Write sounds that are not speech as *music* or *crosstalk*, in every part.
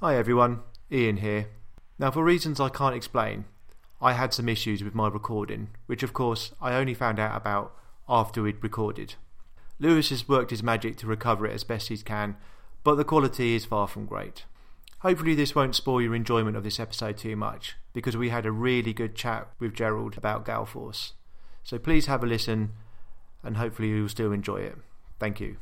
Hi everyone, Ian here. Now, for reasons I can't explain, I had some issues with my recording, which of course I only found out about after we'd recorded. Lewis has worked his magic to recover it as best he can, but the quality is far from great. Hopefully, this won't spoil your enjoyment of this episode too much, because we had a really good chat with Gerald about Galforce. So please have a listen, and hopefully, you'll still enjoy it. Thank you.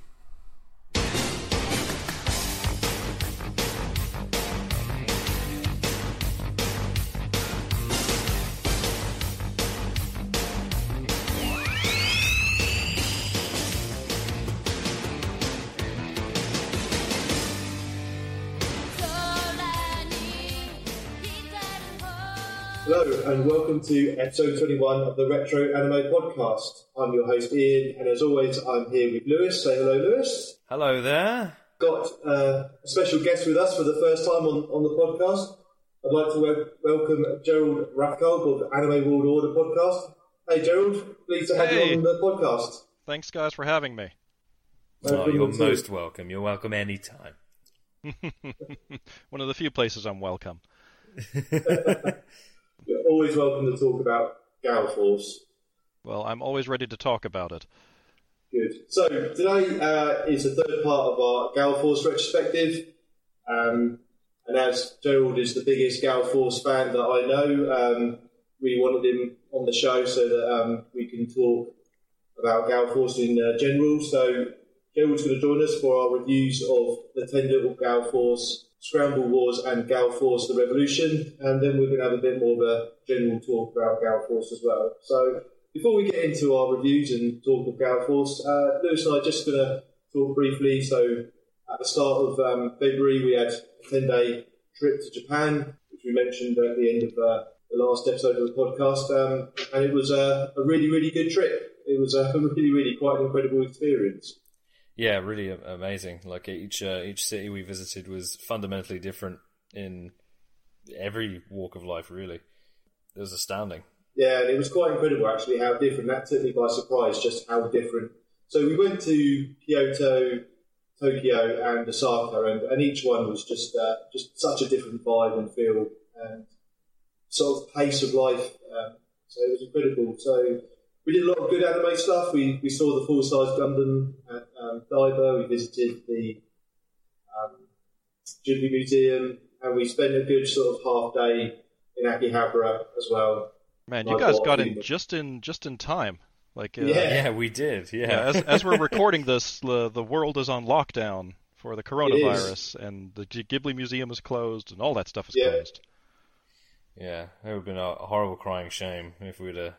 And welcome to episode 21 of the Retro Anime Podcast. I'm your host Ian, and as always, I'm here with Lewis. Say hello, Lewis. Hello there. Got uh, a special guest with us for the first time on, on the podcast. I'd like to wel- welcome Gerald Rathkolb of Anime World Order podcast. Hey, Gerald, pleased to have Hey. you on the podcast. Thanks, guys, for having me. Oh, you're at all. most welcome. You're welcome anytime. *laughs* One of the few places I'm welcome. *laughs* You're always welcome to talk about Gall Force. Well, I'm always ready to talk about it. Good. So today uh, is the third part of our Gall Force retrospective, um, and as Gerald is the biggest Gall Force fan that I know, um, we wanted him on the show so that um, we can talk about Gall Force in uh, general. So Gerald's going to join us for our reviews of the Ten Little Gall Force, Scramble Wars, and Gall Force: The Revolution, and then we're going to have a bit more of a general talk about Gall Force as well. So. Before we get into our reviews and talk of Gall Force, uh, Lewis and I are just going to talk briefly. So, at the start of um, February, we had a 10 day trip to Japan, which we mentioned at the end of uh, the last episode of the podcast. Um, and it was uh, a really, really good trip. It was a *laughs* really, really quite an incredible experience. Yeah, really amazing. Like each uh, each city we visited was fundamentally different in every walk of life. Really, it was astounding. Yeah, it was quite incredible actually how different. That took me by surprise, just how different. So we went to Kyoto, Tokyo, and Osaka, and, and each one was just uh, just such a different vibe and feel and sort of pace of life. Um, so it was incredible. So we did a lot of good anime stuff. We we saw the full size Gundam um, Diver. We visited the um, Ghibli Museum, and we spent a good sort of half day in Akihabara as well. Man, you guys got in just in just in time. Like, uh, Yeah. Yeah, we did. Yeah, yeah, as, as we're recording this, *laughs* the, the world is on lockdown for the coronavirus, and the Ghibli Museum is closed, and all that stuff is Yeah. closed. yeah. It would have been a horrible crying shame if we'd have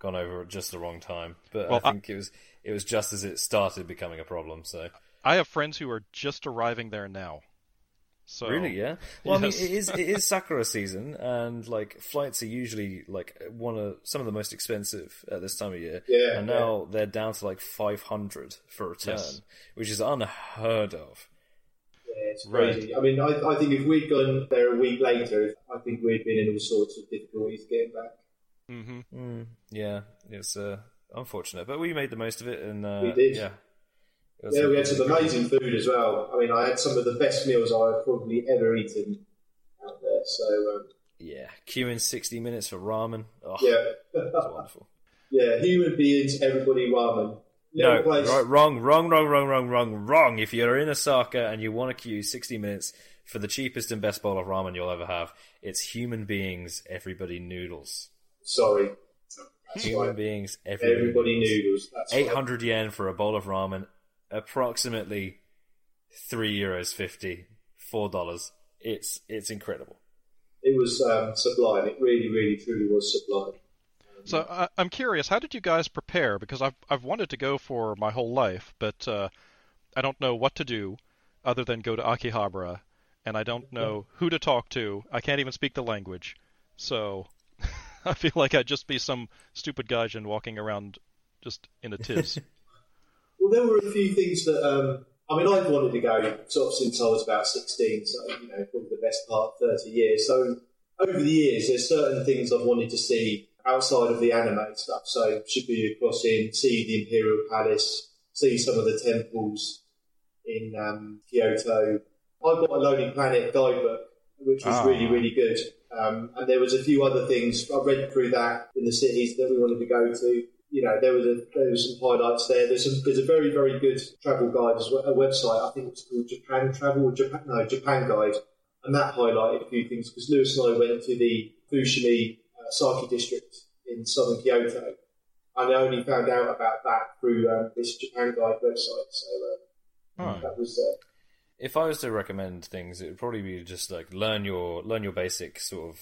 gone over at just the wrong time. But Well, I I- think it was it was just as it started becoming a problem. So I have friends who are just arriving there now. So really, yeah. *laughs* Well, Yes. I mean, it is it is *laughs* Sakura season, and like flights are usually like one of some of the most expensive at this time of year. Yeah, and now they're down to like five hundred for a return, Yes. which is unheard of. Yeah, it's Right. crazy. I mean, I, I think if we'd gone there a week later, I think we'd been in all sorts of difficulties getting back. Hmm Mm, yeah, it's uh, unfortunate, but we made the most of it, and uh, We did. Yeah, Yeah, we had some amazing food as well. I mean, I had some of the best meals I've probably ever eaten out there. So, um, Yeah, queuing sixty minutes for ramen. Oh, yeah. that's *laughs* wonderful. yeah, human beings, everybody ramen. No, place. right, wrong, wrong, wrong, wrong, wrong, wrong, wrong. If you're in Osaka and you want to queue 60 minutes for the cheapest and best bowl of ramen you'll ever have, it's human beings, everybody noodles. Sorry. That's Human right. beings, everybody, Everybody noodles. That's right. 800 yen for a bowl of ramen, approximately 3 euros 50, $4. It's, it's incredible. It was um, sublime. It really, really, truly was sublime. So I, I'm curious, how did you guys prepare? Because I've I've wanted to go for my whole life, but uh, I don't know what to do other than go to Akihabara, and I don't know who to talk to. I can't even speak the language, so *laughs* *laughs* I feel like I'd just be some stupid gaijin walking around just in a tiz. *laughs* Well, there were a few things that um, I mean, I've wanted to go sort of since I was about sixteen, so you know, probably the best part of thirty years. So over the years, there's certain things I've wanted to see outside of the anime stuff. So Shibuya Crossing, see the Imperial Palace, see some of the temples in um, Kyoto, I got a Lonely Planet guidebook, which was Ah. really, really good. Um, and there was a few other things. I read through that in the cities that we wanted to go to. You know, there was a, there was some highlights there. There's some, there's a very, very good travel guide as well, a website. I think it's called Japan Travel or Japan, no, Japan Guide. And that highlighted a few things because Lewis and I went to the Fushimi uh, Saki district in southern Kyoto. And I only found out about that through um, this Japan Guide website. So Oh. that was uh, If I was to recommend things, it would probably be just like learn your learn your basic sort of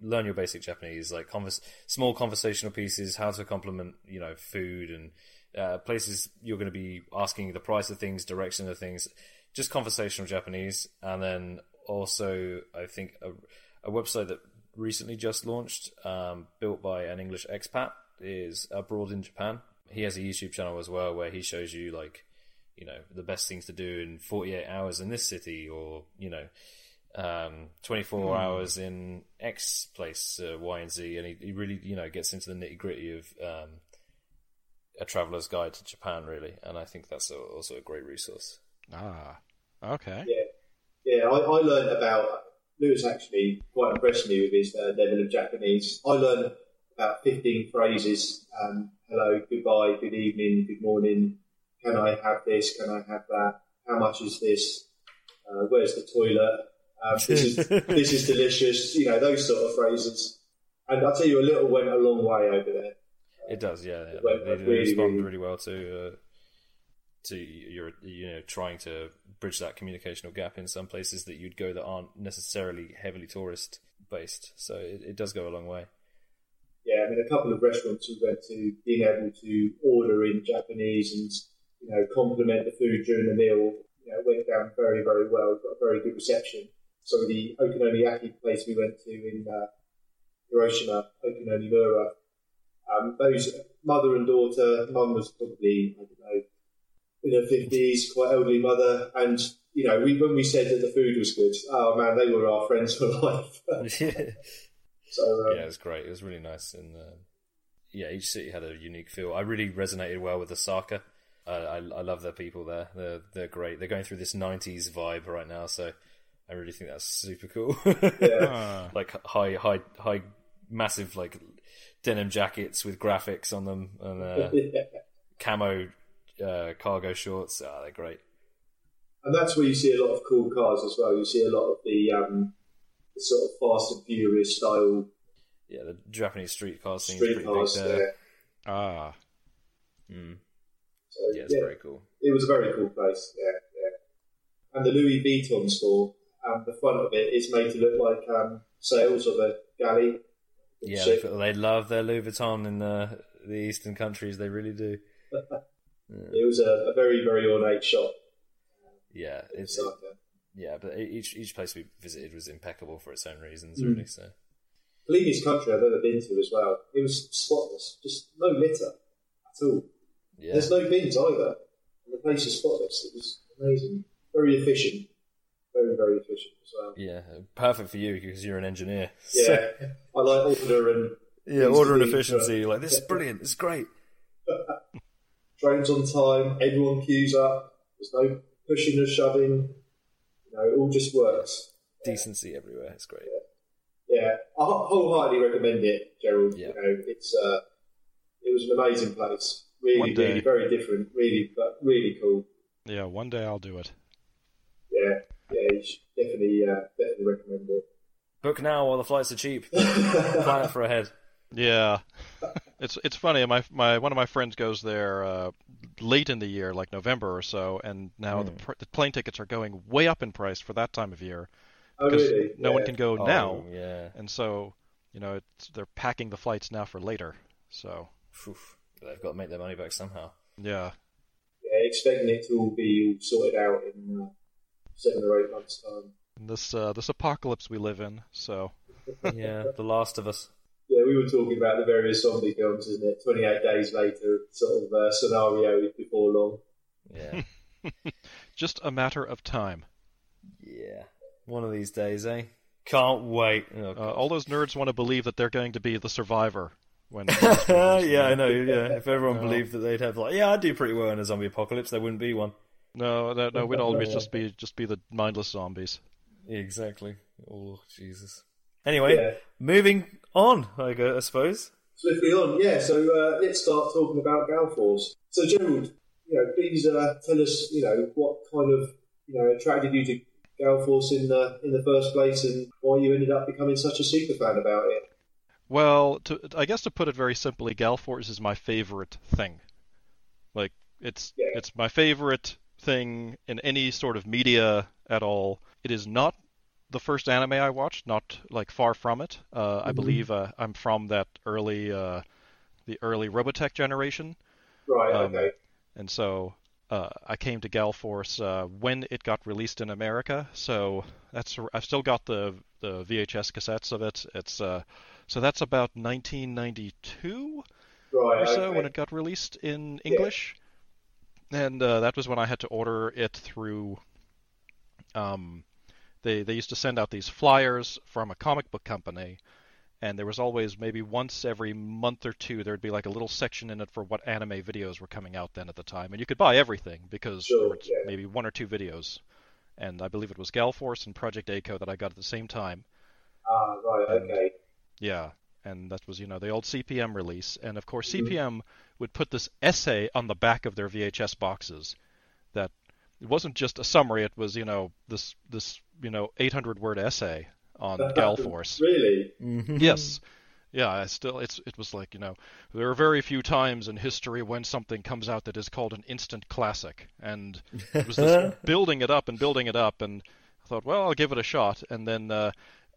learn your basic Japanese, like convers- small conversational pieces, how to compliment you know food and uh, places you're going to be asking the price of things, direction of things, just conversational Japanese, and then also I think a, a website that recently just launched, um, built by an English expat, is abroad in Japan. He has a YouTube channel as well where he shows you like you know the best things to do in 48 hours in this city or you know um, 24 hours in x place uh, y and z and he, he really you know gets into the nitty gritty of um, a traveler's guide to japan really and i think that's a, also a great resource Ah. Okay. Yeah, yeah. I, I learned about Lewis actually quite impressed me with his uh, level of Japanese. I learned about fifteen phrases: um, hello, goodbye, good evening, good morning. Can I have this? Can I have that? How much is this? Uh, where's the toilet? Um, this is *laughs* this is delicious. You know those sort of phrases. And I'll tell you, a little went a long way over there. it does yeah, yeah. Well, they, they really, respond really- really well to uh, to your you know trying to bridge that communicational gap in some places that you'd go that aren't necessarily heavily tourist based so it, it does go a long way yeah, I mean, a couple of restaurants we went to, being able to order in Japanese and you know compliment the food during the meal, you know, went down very very well. Got a very good reception. Some of the okonomiyaki place we went to in uh, Hiroshima, Okonomimura, um, those mother and daughter. Mum was probably I don't know in her fifties, quite elderly mother, and you know, we when we said that the food was good, oh man, they were our friends for life. *laughs* *laughs* so um, yeah, it was great. It was really nice, and uh, yeah, each city had a unique feel. I really resonated well with Osaka. I, I, I love their people there. They're they're great. They're going through this '90s vibe right now, so I really think that's super cool. *laughs* Ah. like high, high, high, massive like denim jackets with graphics on them and uh, *laughs* camo uh, cargo shorts. Ah, they're great. And that's where you see a lot of cool cars as well. You see a lot of the, um, the sort of Fast and Furious style Yeah, the Japanese street car scene street pretty cars big there. there. Ah. Mm. So, Yeah, it's yeah, very cool. it was a very cool place. Yeah, yeah. And the Louis Vuitton store, um, the front of it is made to look like um, sails of a galley. Yeah, Ship. they, love their Louis Vuitton in the the eastern countries. They really do. *laughs* It was a, a very, very ornate shop. Yeah, it's yeah, but each each place we visited was impeccable for its own reasons, Mm. really. So Cleanest country I've ever been to as well. It was spotless, just no litter at all. Yeah, There's no bins either. And the place is spotless. It was amazing. Very efficient. Very, very efficient as well. yeah, perfect for you because you're an engineer. Yeah, I like order and yeah, order and efficiency. so- like this is brilliant. It's great. *laughs* trains on time. Everyone queues up. There's no pushing or shoving. You know, it all just works. Decency everywhere. It's great. Yeah, I wholeheartedly recommend it, Gerald. Yeah. You know, it's uh, it was an amazing place. Really, One day. really, very different. Really, but really cool. Yeah, one day I'll do it. Yeah, yeah, you should definitely, uh, definitely recommend it. Book now while the flights are cheap. *laughs* Plan it for ahead. Yeah, *laughs* it's it's funny. My my one of my friends goes there uh, late in the year, like November or so, and now the, pr- the plane tickets are going way up in price for that time of year Oh, because really? no yeah. one can go now, Oh, yeah. and so you know it's, they're packing the flights now for later. So Phew. They've got to make their money back somehow. yeah, Yeah, expecting it to all be all sorted out in uh, seven or eight months' time. this uh, this apocalypse we live in. So *laughs* Yeah, The Last of Us. Yeah, we were talking about the various zombie films, isn't it? 28 days later, sort of uh, scenario before long. Yeah, *laughs* just a matter of time. yeah. One of these days, eh? Can't wait. Oh, Uh, all those nerds want to believe that they're going to be the survivor when. *laughs* yeah, I know. Yeah, if everyone No. believed that they'd have like, yeah, I'd do pretty well in a zombie apocalypse, there wouldn't be one. No, no, no. We'd *laughs* always just be just be the mindless zombies. Exactly. Oh Jesus. Anyway, Yeah. moving on. I go. I suppose. Swiftly on, yeah. So uh, let's start talking about Galforce. So Gerald, you know, please uh, tell us, you know, what kind of you know attracted you to Galforce in the in the first place, and why you ended up becoming such a super fan about it. Well, to, I guess to put it very simply, Galforce is my favorite thing. Like it's Yeah. it's my favorite thing in any sort of media at all. It is not the first anime I watched, not like far from it. Uh, I believe uh, I'm from that early uh, the early Robotech generation, Right. Um, okay. and so uh, I came to Galforce uh, when it got released in America. So that's I've still got the the VHS cassettes of it. It's uh, so that's about 1992 Right. or so okay. when it got released in English, and uh, that was when I had to order it through. Um, they they used to send out these flyers from a comic book company, and there was always maybe once every month or two there'd be like a little section in it for what anime videos were coming out then at the time, and you could buy everything because Sure, there were yeah. maybe one or two videos, and I believe it was Galforce and Project A-ko that I got at the same time. Ah, right. Okay. Yeah, and that was you know the old CPM release, and of course Mhm. CPM would put this essay on the back of their VHS boxes. That it wasn't just a summary; it was you know this this you know 800 word essay on Galforce. Really? Mm-hmm. yes, yeah. I still it's it was like you know there are very few times in history when something comes out that is called an instant classic, and it was this *laughs* building it up and building it up, and I thought, well, I'll give it a shot, and then uh,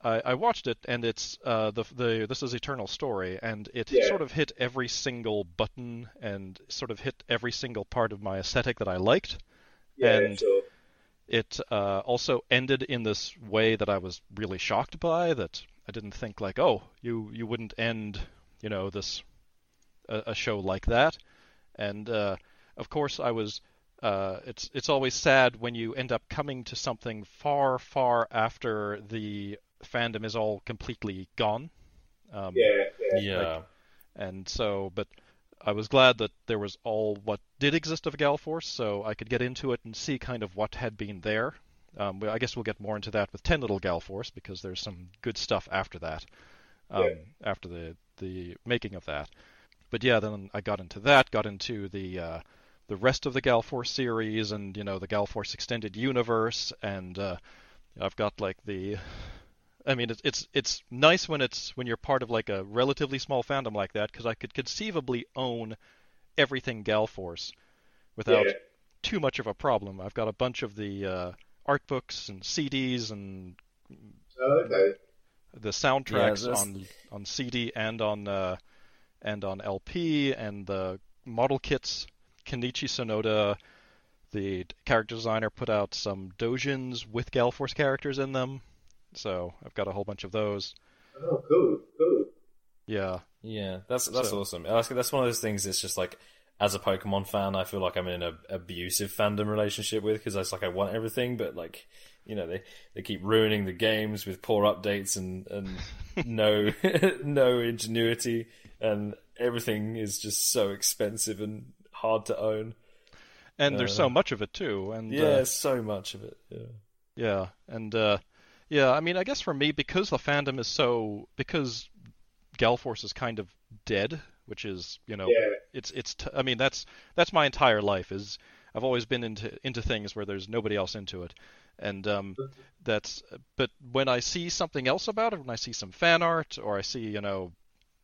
I, I watched it, and it's uh, the the this is Eternal Story, and it Yeah. sort of hit every single button and sort of hit every single part of my aesthetic that I liked. Yeah. And- sure. It uh, also ended in this way that I was really shocked by. That I didn't think like, oh, you you wouldn't end, you know, this a, a show like that. And uh, of course, I was. Uh, it's it's always sad when you end up coming to something far far after the fandom is all completely gone. Um, Yeah. Yeah. Yeah. and so, but I was glad that there was all what did exist of Galforce, so I could get into it and see kind of what had been there. Um, I guess we'll get more into that with Ten Little Galforce because there's some good stuff after that, um, Yeah. after the the making of that. But yeah, then I got into that, got into the uh, the rest of the Galforce series, and you know the Galforce extended universe, and uh, I've got like the I mean, it's it's it's nice when it's when you're part of like a relatively small fandom like that because I could conceivably own everything Galforce without Yeah. too much of a problem. I've got a bunch of the uh, art books and CDs and Oh, okay. the soundtracks that's- on on CD and on uh, and on LP and the model kits. Kenichi Sonoda, the character designer, put out some dojins with Galforce characters in them. So I've got a whole bunch of those. Oh, cool. Cool. Yeah, Yeah, that's that's So- awesome. That's that's one of those things. It's just like as a Pokemon fan, I feel like I'm in an abusive fandom relationship with because it's like I want everything, but like you know they they keep ruining the games with poor updates and and *laughs* no *laughs* no ingenuity and everything is just so expensive and hard to own. and there's Uh, so much of it too. And Yeah, uh, so much of it. Yeah. Yeah, and uh, yeah, I mean, I guess for me, because the fandom is so, because Galforce is kind of dead, which is, you know, Yeah. it's it's. T- I mean, that's that's my entire life. Is I've always been into into things where there's nobody else into it, and um, that's. But when I see something else about it, when I see some fan art, or I see, you know,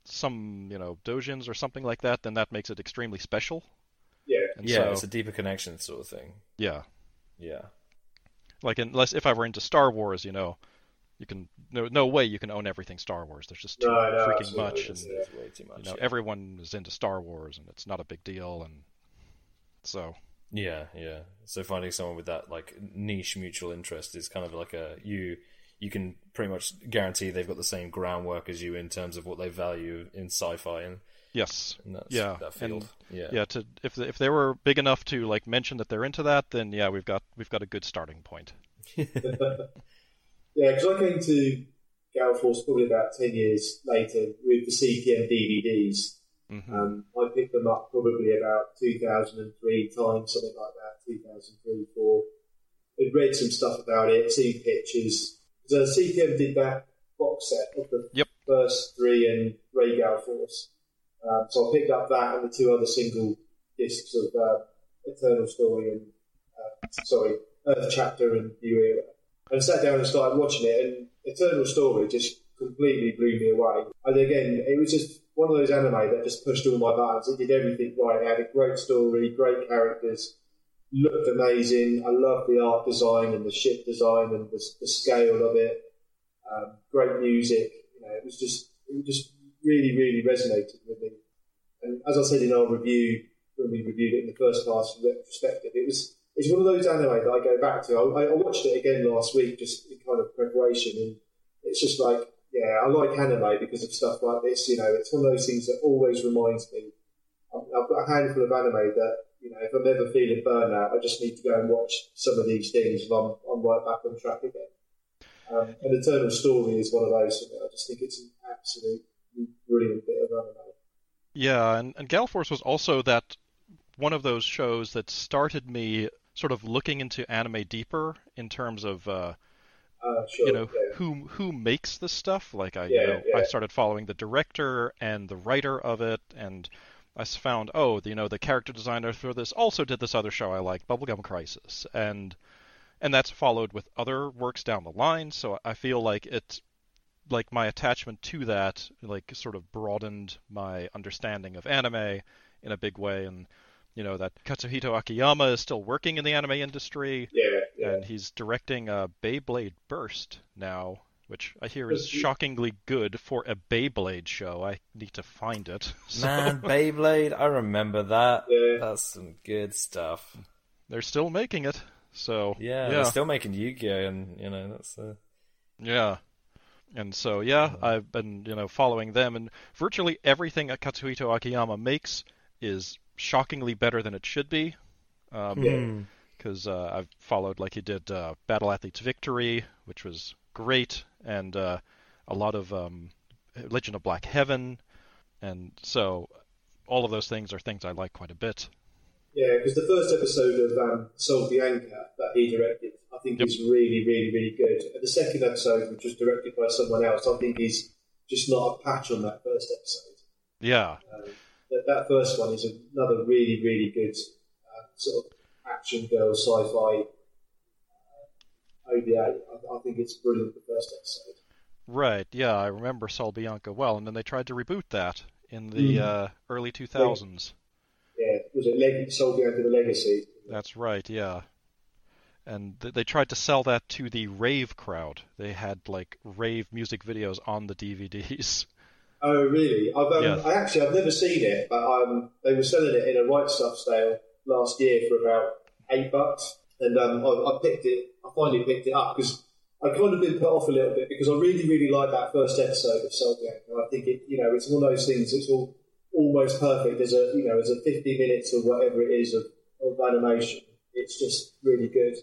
some, you know, dojins or something like that, then that makes it extremely special. Yeah. And Yeah, so, it's a deeper connection sort of thing. yeah, Yeah. Like unless if I were into Star Wars, you know, you can no no way you can own everything Star Wars. There's just too No, no, freaking much, and It's, It's way too much. you know yeah. everyone is into Star Wars, and it's not a big deal, and so Yeah, yeah. So finding someone with that like niche mutual interest is kind of like a you you can pretty much guarantee they've got the same groundwork as you in terms of what they value in sci-fi and, yes, and that's, Yeah, that field. yeah. yeah. To if if they were big enough to like mention that they're into that, then yeah, we've got we've got a good starting point. *laughs* Yeah, because I came to Galforce probably about 10 years later with the CPM DVDs. Mhm. Um, I picked them up probably about 2003 time, something like that, 2003, 4. I'd read some stuff about it, seen pictures. So CPM did that box set of the Yep. first three and Rhea Gall Force. Um, so I picked up that and the two other single discs of uh, Eternal Story and, uh, sorry, Earth Chapter and New Era. And sat down and started watching it, and Eternal Story just completely blew me away. And again, it was just one of those anime that just pushed all my buttons. It did everything right. It had a great story, great characters, looked amazing. I loved the art design and the ship design and the, the scale of it. Um, great music. You know, it was just it just really, really resonated with me. And as I said in our review when we reviewed it in the first class retrospective, it was it's one of those anime that I go back to. I, I watched it again last week just in kind of preparation, and it's just like yeah, I like anime because of stuff like this. You know, it's one of those things that always reminds me. I've got a handful of anime that you know, if I'm ever feeling burnout, I just need to go and watch some of these things, and I'm I'm right back on track again. Um, and Eternal Story is one of those. I just think it's an absolute brilliant bit of. Yeah, and, and Gall Force was also that one of those shows that started me sort of looking into anime deeper in terms of uh, Uh, sure, you know yeah. who who makes this stuff. Like I Yeah, you know I started following the director and the writer of it, and I found oh you know the character designer for this also did this other show I like Bubblegum Crisis, and and that's followed with other works down the line. So I feel like it like my attachment to that like sort of broadened my understanding of anime in a big way and you know that Katsuhito Akiyama is still working in the anime industry Yeah, yeah. and he's directing uh, Beyblade Burst now, which I hear is shockingly good for a Beyblade show. I need to find it. *laughs* So, Man, Beyblade, I remember that. Yeah. That's some good stuff. they're still making it. So Yeah, yeah, they're still making Yu-Gi-Oh, and you know that's uh, yeah. And so yeah, I've been you know following them, and virtually everything that Katsuhito Akiyama makes is shockingly better than it should be. Um, Yeah. because uh, I've followed like he did uh, Battle Athletes Victory, which was great, and uh, a lot of um, Legend of Black Heaven, and so all of those things are things I like quite a bit. Yeah, because the first episode of um, Sol Bianca that he directed, I think Yep. is really, really, really good. And the second episode, which was directed by someone else, I think is just not a patch on that first episode. Yeah, Um, that, that first one is another really, really good uh, sort of action girl sci-fi uh, OVA. I, I think it's brilliant. The first episode. right. Yeah, I remember Sol Bianca well, and then they tried to reboot that in the Mm. uh, early 2000s. Yeah, was it Leg- Sol Bianca the Legacy? That's right. Yeah. And th- they tried to sell that to the rave crowd. They had like rave music videos on the DVDs. Oh, really? I've um, Yes. I actually I've never seen it, but um, they were selling it in a Right Stuff sale last year for about eight bucks, and um, I, I picked it. I finally picked it up because I'd kind of been put off a little bit because I really, really like that first episode of Soul and I think it, you know, it's one of those things. It's all almost perfect as a, you know, as a fifty minutes or whatever it is of, of animation. It's just really good.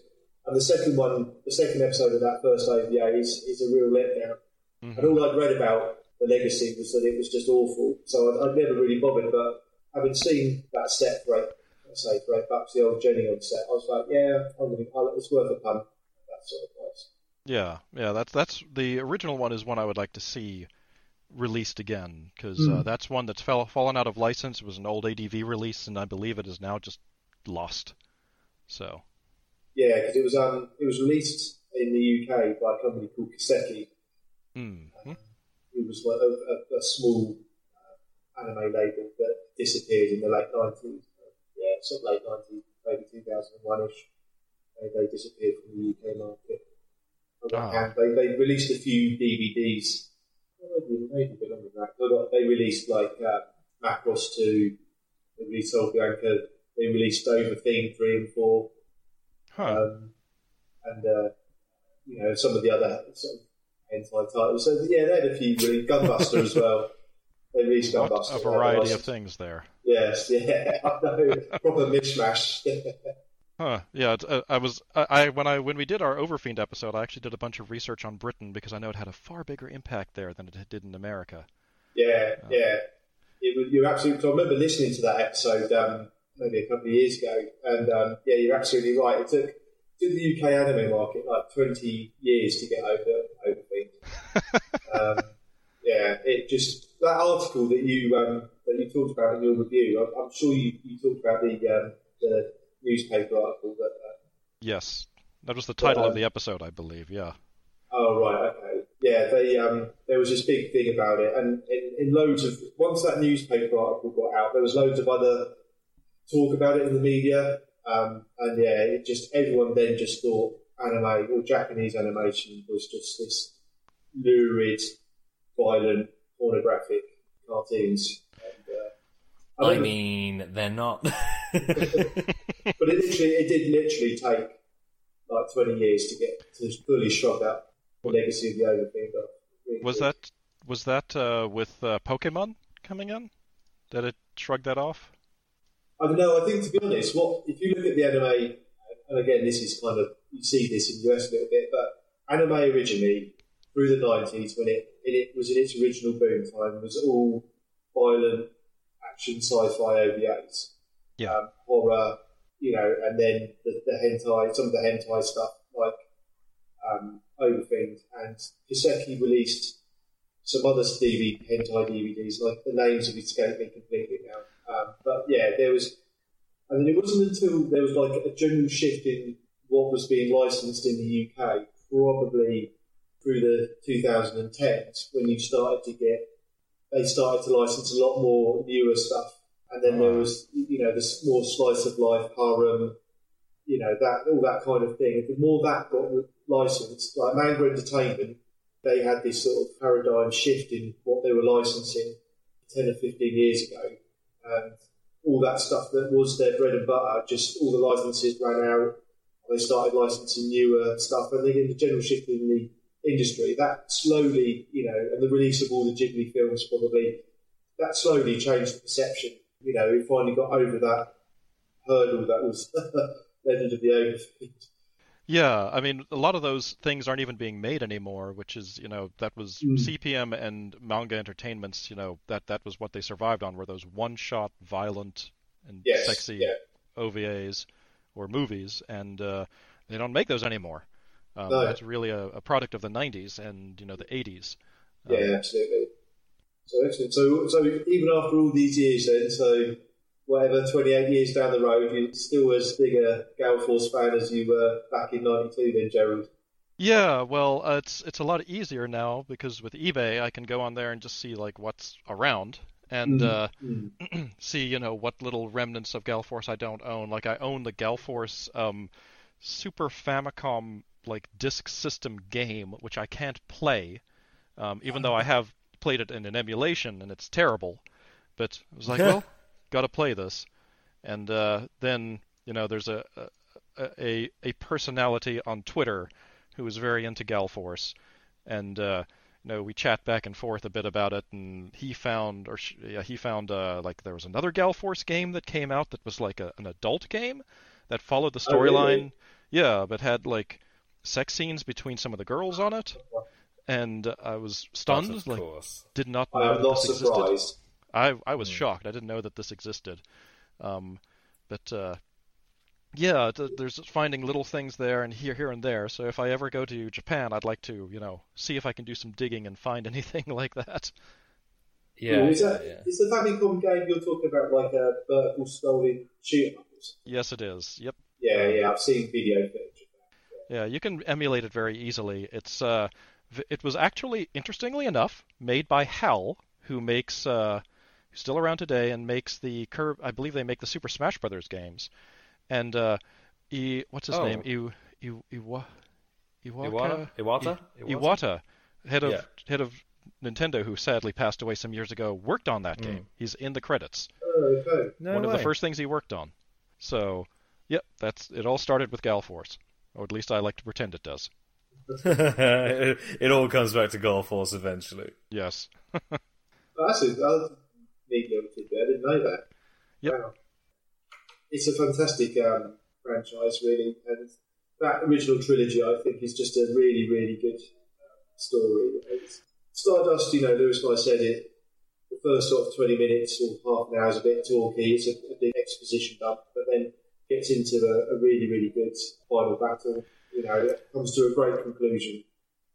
And the second one, the second episode of that first OVA is, is a real letdown. And all I'd read about the legacy was that it was just awful. So I'd, I'd never really bothered. But having seen that set eight, let's say eight bucks, the old Geneon set, I was like, yeah, I'm gonna, I'll, it's worth a punt. That sort of price. Yeah, yeah, that's that's the original one is one I would like to see released again because uh, Mm. that's one that's fell, fallen out of license. It was an old ADV release, and I believe it is now just lost. So Yeah, because it was um, it was released in the UK by a company called Kiseki, hmm. who was one of a, a small uh, anime label that disappeared in the late nineties. Yeah, sort of late nineties, maybe two thousand and one ish. They, disappeared from the UK market. On the other hand, they, they released a few DVDs. Maybe, maybe a bit longer than that. They got- They released like uh, Macross two. They released Sol Bianca. They released Dover Theme three and four. Huh. Um, and uh, you know some of the other sort of hentai titles. So yeah, they had a few really Gunbuster as well. *laughs* They released Gunbuster. a variety uh, of things there. Yes, *laughs* yeah, I know, proper mishmash. Huh. Yeah, uh, I was I, when I when we did our Overfiend episode, I actually did a bunch of research on Britain because I know it had a far bigger impact there than it did in America. yeah, yeah. it was, you're absolutely. I remember listening to that episode um, maybe a couple of years ago, and um, yeah, you're absolutely right. It took took the UK anime market like 20 years to get over over things. *laughs* um, yeah, it just that article that you um, that you talked about in your review. I'm, I'm sure you, you talked about the um, the newspaper article that. Uh, Yes, that was the title Well, of the episode, I believe. Yeah. Oh right, okay. Yeah, they um, there was this big thing about it, and in, in loads of once that newspaper article got out, there was loads of other talk about it in the media, um, and yeah, it just everyone then just thought anime or Japanese animation was just this lurid, violent, pornographic cartoons. And, uh, I don't- mean, they're not. *laughs* but it literally, it did literally take like twenty years to get to fully shrug out the legacy of the Overfiend. Really Was did. that was that uh, with uh, Pokemon coming in? Did it shrug that off? I don't know. I think to be honest, what if you look at the anime, and again, this is kind of you see this in the US a little bit, but anime originally through the nineties when it, it was in its original boom time was all violent action sci-fi OVAs, Yeah. um, horror, you know, and then the, the hentai, some of the hentai stuff like um, Overfiend and Kiseki released some other Stevie hentai DVDs, like the names have escaped me completely now. Um, but yeah, there was, I mean, it wasn't until there was like a general shift in what was being licensed in the UK, probably through the 2010s, when you started to get, they started to license a lot more newer stuff. And then there was, you know, this more slice of life, harem, you know, that all that kind of thing. The more that got licensed, like Manga Entertainment, they had this sort of paradigm shift in what they were licensing 10 or 15 years ago. And all that stuff that was their bread and butter, just all the licenses ran out. They started licensing newer stuff. And then the general shift in the industry, that slowly, you know, and the release of all the Ghibli films probably, that slowly changed the perception. You know, we finally got over that hurdle that was *laughs* Legend of the Overfiend. Yeah, I mean, a lot of those things aren't even being made anymore, which is, you know, that was Mm. CPM and manga entertainments, you know, that that was what they survived on, were those one-shot, violent and Yes, sexy yeah. OVAs or movies, and uh, they don't make those anymore. Um, No. That's really a, a product of the '90s and you know the '80s. Um, Yeah, absolutely. So excellent. So, so even after all these years, then, so whatever, 28 years down the road, you're still as big a Gall Force fan as you were back in '92, then, Gerald. Yeah, well, uh, it's it's a lot easier now because with eBay I can go on there and just see like what's around and Mhm. uh, Mm. *clears throat* see you know what little remnants of Galforce I don't own. Like I own the Galforce um, Super Famicom like disk system game, which I can't play, um, even though I have played it in an emulation and it's terrible. But I was like, *laughs* well, gotta play this. And uh, then you know there's a a, a a personality on Twitter who is very into Galforce, and uh, you know we chat back and forth a bit about it, and he found or sh- yeah, he found uh, like there was another Galforce game that came out that was like a, an adult game that followed the Oh, really? storyline. Yeah, but had like sex scenes between some of the girls on it, and I was stunned. Of like, course. did not know I am not this existed. Surprised. I I was Hmm. shocked. I didn't know that this existed. Um, but uh, yeah, th- there's finding little things there and here, here and there. So if I ever go to Japan, I'd like to, you know, see if I can do some digging and find *laughs* anything like that. Yeah, is, yeah, that, yeah. is the Famicom game you're talking about like a vertical scrolling shoot 'em up? or something? Yes, it is. Yep. Yeah, yeah, I've seen video footage of that. Yeah, you can emulate it very easily. It's uh, v- it was actually interestingly enough made by HAL, who makes uh, who's still around today and makes the curve. I believe they make the Super Smash Brothers games, and uh, I, what's his Oh. name? Iw, Iw, Iwa, Iwaka? Iwata? Iwata? I- Iwata, head of Yeah. head of Nintendo, who sadly passed away some years ago, worked on that Mm. game. He's in the credits. Oh, okay. No One of the first things he worked on. So, yep, that's it. All started with Galforce, or at least I like to pretend it does. it, *laughs* it all comes back to Gall Force eventually. Yes. *laughs* Oh, that's a, that's a neat little tidbit. I didn't know that. Yep. Wow. It's a fantastic um, franchise, really, and that original trilogy, I think, is just a really, really good uh, story. It's, Stardust, you know, Lewis and I said it the first sort of 20 minutes or half an hour is a bit talky, it's a, a big exposition dump, but then gets into a, a really, really good final battle. You know, it comes to a great conclusion.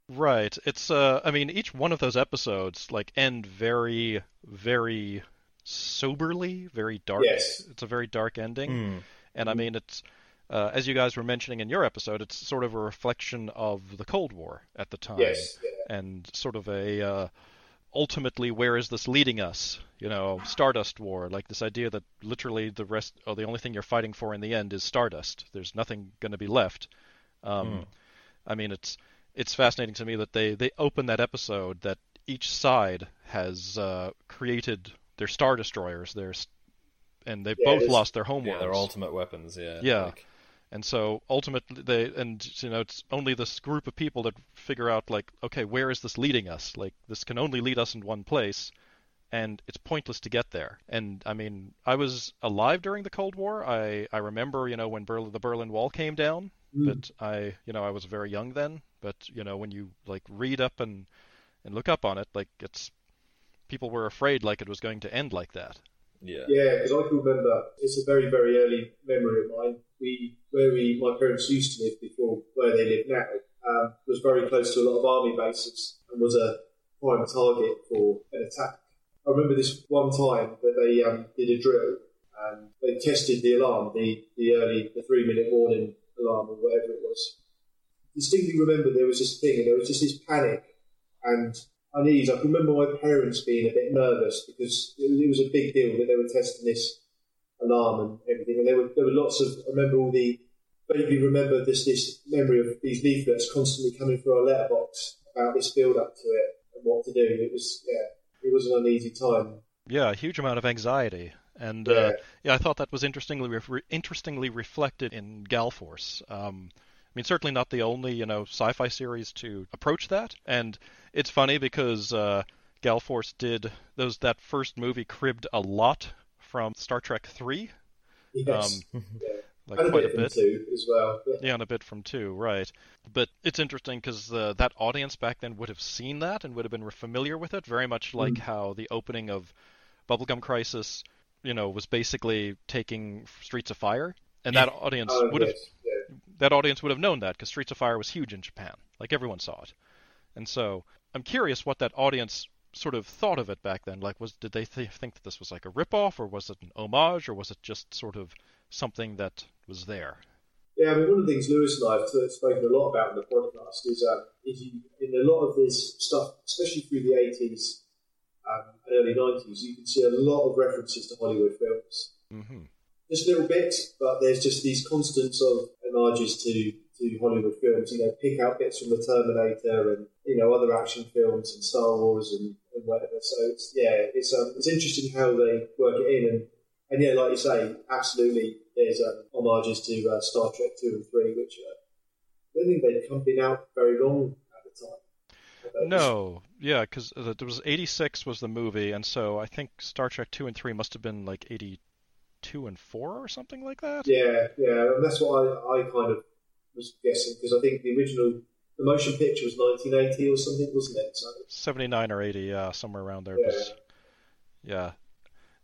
Right. It's uh I mean each one of those episodes like end very very soberly, very dark. Yes. It's a very dark ending. Mm. And I mean it's uh, as you guys were mentioning in your episode, it's sort of a reflection of the Cold War at the time, Yes, and sort of a uh, ultimately where is this leading us? You know, Stardust War, like this idea that literally the rest, or the only thing you're fighting for in the end is Stardust. There's nothing going to be left. Um, I mean, it's it's fascinating to me that they they open that episode that each side has uh, created their star destroyers, their and they've Yeah, both lost their homeworlds. Yeah, their ultimate weapons. Yeah. Yeah. Like, And so ultimately, they and you know it's only this group of people that figure out like, okay, where is this leading us? Like this can only lead us in one place, and it's pointless to get there. And I mean, I was alive during the Cold War. I I remember you know when Berlin, the Berlin Wall came down, but I you know I was very young then. But you know when you like read up and and look up on it, like it's people were afraid like it was going to end like that. yeah. Yeah, because I can remember it's a very, very early memory of mine. We, where we, my parents used to live before where they live now, um, was very close to a lot of army bases and was a prime target for an attack. I remember this one time that they um, did a drill and they tested the alarm, the, the early, the three minute warning alarm or whatever it was. Distinctly remember there was this thing and there was just this panic and unease. I can remember my parents being a bit nervous because it, it was a big deal that they were testing this alarm and everything. And there were there were lots of. I remember all the vaguely remember this this memory of these leaflets constantly coming through our letterbox about this build up to it and what to do. It was yeah, it was an uneasy time. Yeah, a huge amount of anxiety, and Yeah. uh, yeah, I thought that was interestingly re- interestingly reflected in Galforce. Um, mean, certainly not the only you know sci-fi series to approach that, and it's funny because uh, Galforce did those that first movie cribbed a lot from Star Trek Three, Yes, um, *laughs* yeah. like and a quite bit a from bit. two as well. Yeah. Yeah, and a bit from two, right? But it's interesting because uh, that audience back then would have seen that and would have been familiar with it, very much like Mm. how the opening of Bubblegum Crisis, you know, was basically taking Streets of Fire, and that audience Oh, would have yes, yeah. That audience would have known that because Streets of Fire was huge in Japan, like everyone saw it, and so I'm curious what that audience sort of thought of it back then. Like, was did they th- think that this was like a ripoff, or was it an homage, or was it just sort of something that was there? Yeah, I mean, one of the things Lewis and I have spoken a lot about in the podcast is, um, is you, in a lot of this stuff, especially through the 80s um, and early 90s, you can see a lot of references to Hollywood films. hmm Just little bits, but there's just these constants of homages to, to Hollywood films. You know, pick out bits from the Terminator and, you know, other action films and Star Wars and, and whatever. So, it's, yeah, it's, um, it's interesting how they work it in. And, and yeah, like you say, absolutely, there's um, homages to uh, Star Trek 2 and 3, which uh, I don't think they'd come been out very long at the time. No, yeah, because there was '86 was the movie, and so I think Star Trek two and three must have been like '82 and four or something like that. Yeah, yeah, and that's what I, I kind of was guessing because I think the original, the motion picture was 1980 or something, wasn't it? So, 79 or 80, yeah, somewhere around there. Yeah. was- yeah.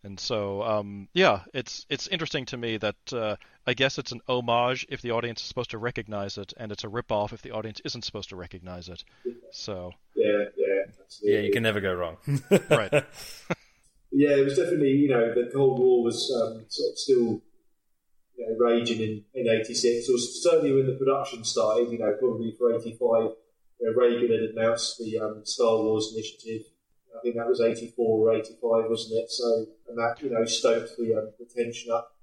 And so, um, yeah, it's it's interesting to me that uh, I guess it's an homage if the audience is supposed to recognize it, and it's a ripoff if the audience isn't supposed to recognize it. So, yeah, yeah, absolutely. Yeah, you can never go wrong. right. *laughs* Yeah, it was definitely, you know, the Cold War was um, sort of still you know, raging in, in 86, or certainly when the production started, you know, probably for 85, you know, Reagan had announced the um, Star Wars initiative. I think that was 84 or 85, wasn't it? So, and that, you know, stoked the, um, the tension up.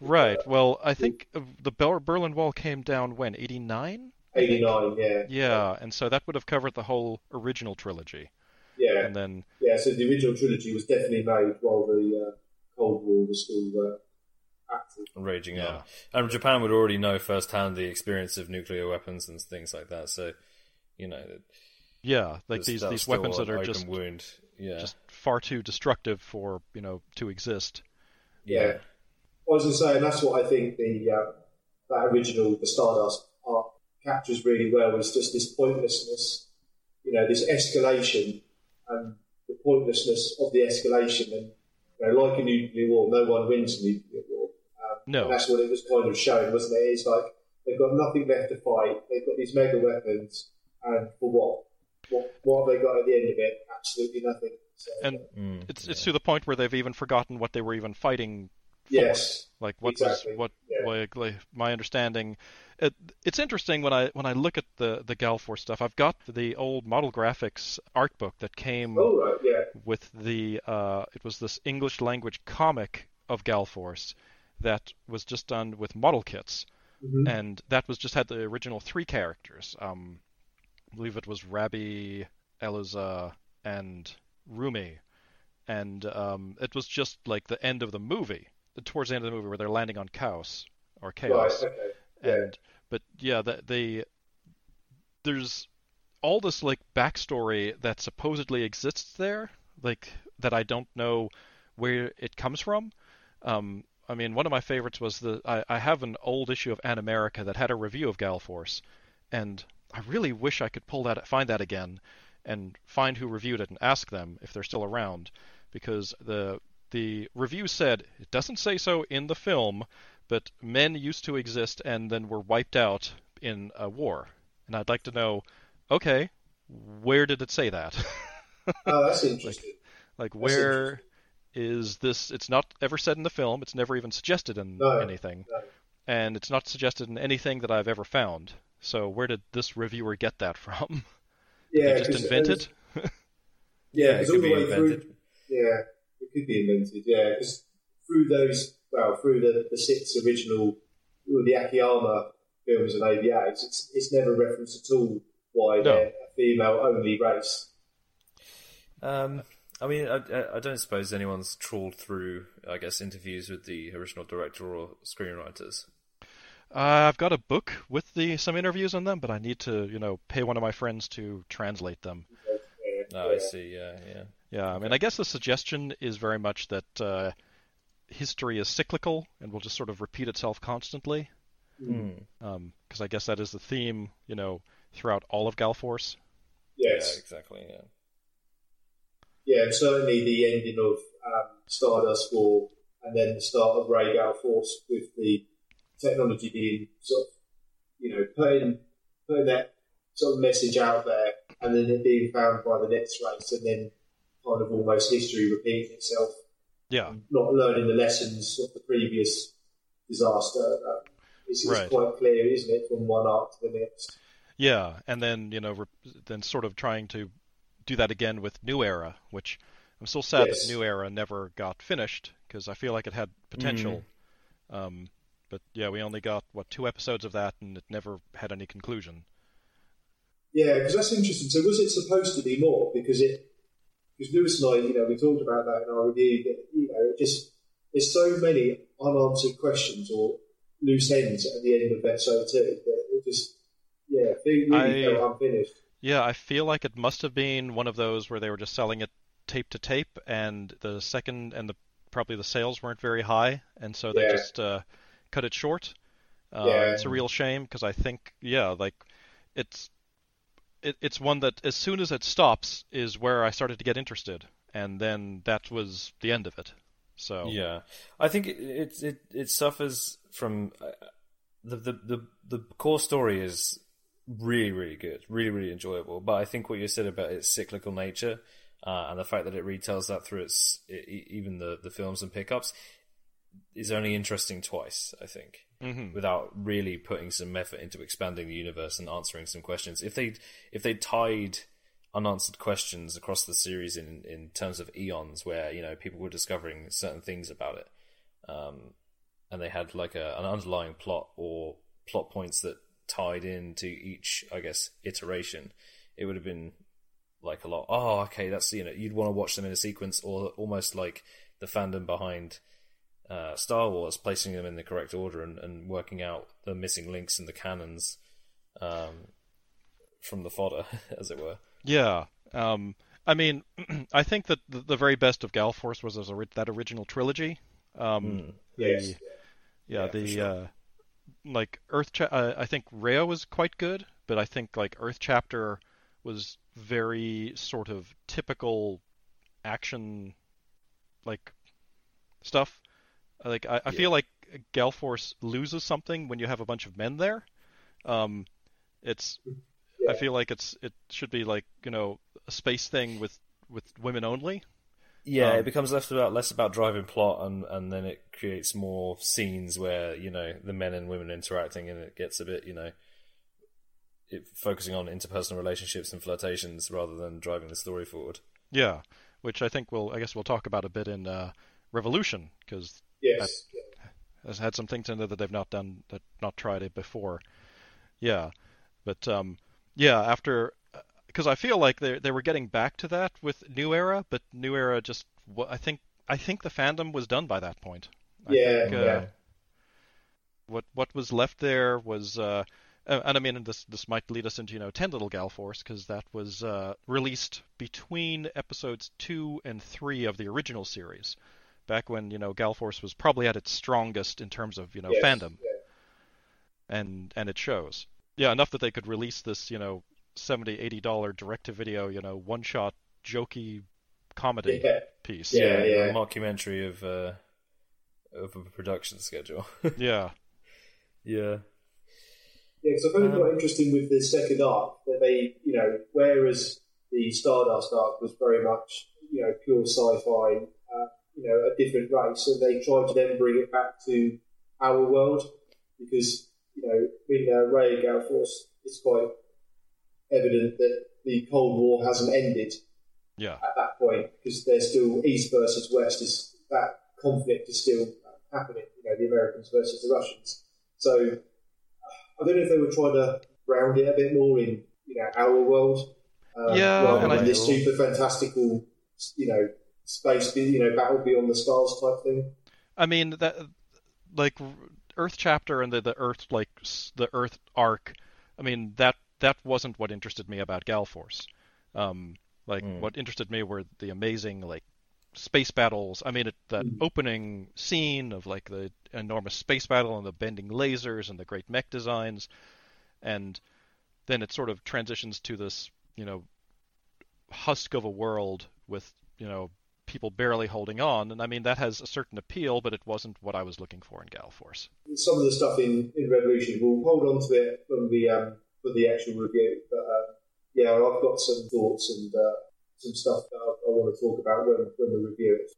Right. Well, I think the Berlin Wall came down when 89. 89, yeah. Yeah, and so that would have covered the whole original trilogy, and then yeah, so the original trilogy was definitely made while the uh, Cold War was still uh, active. Raging Yeah. on. And Japan would already know firsthand the experience of nuclear weapons and things like that. So, you know, yeah, like these these weapons that are just wound. Yeah, just far too destructive for you know to exist. yeah, yeah. I was going to say, and that's what I think the uh, that original the Stardust art captures really well is just this pointlessness, you know, this escalation, and the pointlessness of the escalation. And you know, like a nuclear war, no one wins a nuclear war. Um, No. that's what it was kind of showing, wasn't it? It's like they've got nothing left to fight. They've got these mega weapons, and for what? What, what have they got at the end of it? Absolutely nothing. So, And Mm, it's it's to the point where they've even forgotten what they were even fighting yes, Like what Exactly, what yeah. like, like my understanding. It, it's interesting when I when I look at the the Gall Force stuff. I've got the old model graphics art book that came all right, yeah, with the uh, it was this English language comic of Gall Force that was just done with model kits, Mhm. and that was just had the original three characters. Um, I believe it was Rabby, Eluza, and Rumi, and um, it was just like the end of the movie, towards the end of the movie where they're landing on Chaos or right, Chaos okay, yeah. and but yeah that they there's all this like backstory that supposedly exists there like that i don't know where it comes from um i mean one of my favorites was the i, I have an old issue of Animerica that had a review of Gall Force and i really wish i could pull that find that again and find who reviewed it and ask them if they're still around because the the review said it doesn't say so in the film but men used to exist and then were wiped out in a war. And I'd like to know, okay, where did it say that? *laughs* Oh, that's interesting. *laughs* like, That's where is this? It's not ever said in the film. It's never even suggested in No, anything, no. and it's not suggested in anything that I've ever found. So where did this reviewer get that from? yeah, just *laughs* invented. Yeah, Yeah, it could be invented. through. Yeah, it could be invented. Yeah, because through those, well, through the, the six original, or the Akiyama films and OVAs, it's it's never referenced at all why No. they're a female only race. Um, I mean, I, I- I don't suppose anyone's trawled through, I guess, interviews with the original director or screenwriters. Uh, I've got a book with the some interviews on them, but I need to, you know, pay one of my friends to translate them. Yeah, Oh, yeah. I see. Yeah, yeah. Yeah, I mean, I guess the suggestion is very much that uh, history is cyclical and will just sort of repeat itself constantly. Mm. Because I guess that is the theme, you know, throughout all of Gall Force. Yeah, Yes. exactly. Yeah. Yeah, and certainly the ending of um, Stardust War and then the start of Rhea Gall Force with the technology being sort of, you know, putting putting that sort of message out there and then it being found by the next race and then kind of almost history repeating itself, Yeah, not learning the lessons of the previous disaster. Um, it's, it's Right. quite clear, isn't it, from one arc to the next? yeah, and then you know, re- then sort of trying to do that again with New Era, which I'm still sad Yes. that New Era never got finished because I feel like it had potential. Um, but yeah, we only got what two episodes of that, and it never had any conclusion. Yeah, because that's interesting. So was it supposed to be more? Because it, because Lewis and I, you know, we talked about that in our review. That you know, it just there's so many unanswered questions or loose ends at the end of episode two that it just, yeah, they really I- felt unfinished. Yeah, I feel like it must have been one of those where they were just selling it tape to tape, and the second and the probably the sales weren't very high, and so they Yeah. just uh, cut it short. Uh, Yeah. It's a real shame because I think, yeah, like it's it, it's one that as soon as it stops is where I started to get interested, and then that was the end of it. So Yeah, I think it it it, it suffers from uh, the, the the the core story is really really good, really really enjoyable. But I think what you said about its cyclical nature uh, and the fact that it retells that through its e- even the the films and pickups is only interesting twice. I think Mhm. without really putting some effort into expanding the universe and answering some questions. If they if they tied unanswered questions across the series in in terms of eons, where you know people were discovering certain things about it, um, and they had like a, an underlying plot or plot points that tied into each, I guess, iteration, it would have been like a lot. Oh, okay, that's you know you'd want to watch them in a sequence, or almost like the fandom behind uh, Star Wars, placing them in the correct order and, and working out the missing links in the canons um, from the fodder, *laughs* as it were. Yeah. Um, I mean, *clears throat* I think that the, the very best of Gall Force was as ori- that original trilogy. Um, the, Yes. yeah, Yeah, the sure. uh, like Earth. Cha- uh, I think Rhea was quite good, but I think like Earth Chapter was very sort of typical action like stuff. Like I, I Yeah. feel like Gall Force loses something when you have a bunch of men there. Um, it's I feel like it's it should be like you know a space thing with with women only. Yeah, Um, it becomes less about less about driving plot, and and then it creates more scenes where you know the men and women interacting, and it gets a bit you know, it focusing on interpersonal relationships and flirtations rather than driving the story forward. Yeah, which I think we'll I guess we'll talk about a bit in uh, Revolution because Yes. has had some things in there that they've not done that not tried it before. Yeah, but um, yeah, after because I feel like they they were getting back to that with New Era, but New Era just I think I think the fandom was done by that point. I Yeah, think, uh, yeah. What what was left there was. Uh, uh, and I mean, this this might lead us into you know Ten Little Gall Force because that was uh, released between episodes two and three of the original series, back when you know Gall Force was probably at its strongest in terms of you know Yes, fandom yeah. and and it shows. Yeah, enough that they could release this, you know, 70 80 dollar direct to video, you know, one shot jokey comedy Yeah. piece. Yeah, a yeah. mockumentary of uh, of a production schedule. *laughs* Yeah. yeah, Yeah, because I found it Um, quite interesting with the second arc that they, you know, whereas the Stardust arc was very much, you know, pure sci-fi, uh, you know, a different race, and they tried to then bring it back to our world because, you know, in uh, Rhea Gall Force, it's quite evident that the Cold War hasn't ended Yeah. at that point because there's still East versus West. Is that conflict is still happening? You know, the Americans versus the Russians. So I don't know if they were trying to round it a bit more in you know our world, um, Yeah, rather and than this super fantastical, you know, space, you know, battle beyond the stars type thing. I mean that like Earth chapter and the the Earth like the Earth arc. I mean that that wasn't what interested me about Gall Force. Um like Mm. what interested me were the amazing like space battles. I mean it, that Mm. opening scene of like the enormous space battle and the bending lasers and the great mech designs and then it sort of transitions to this, you know, husk of a world with, you know, people barely holding on. And I mean, that has a certain appeal, but it wasn't what I was looking for in Gall Force. Some of the stuff in, in Revolution, we'll hold on to it when we um, for the actual review. But um, yeah, I've got some thoughts and uh, some stuff that I, I want to talk about when, when we review it.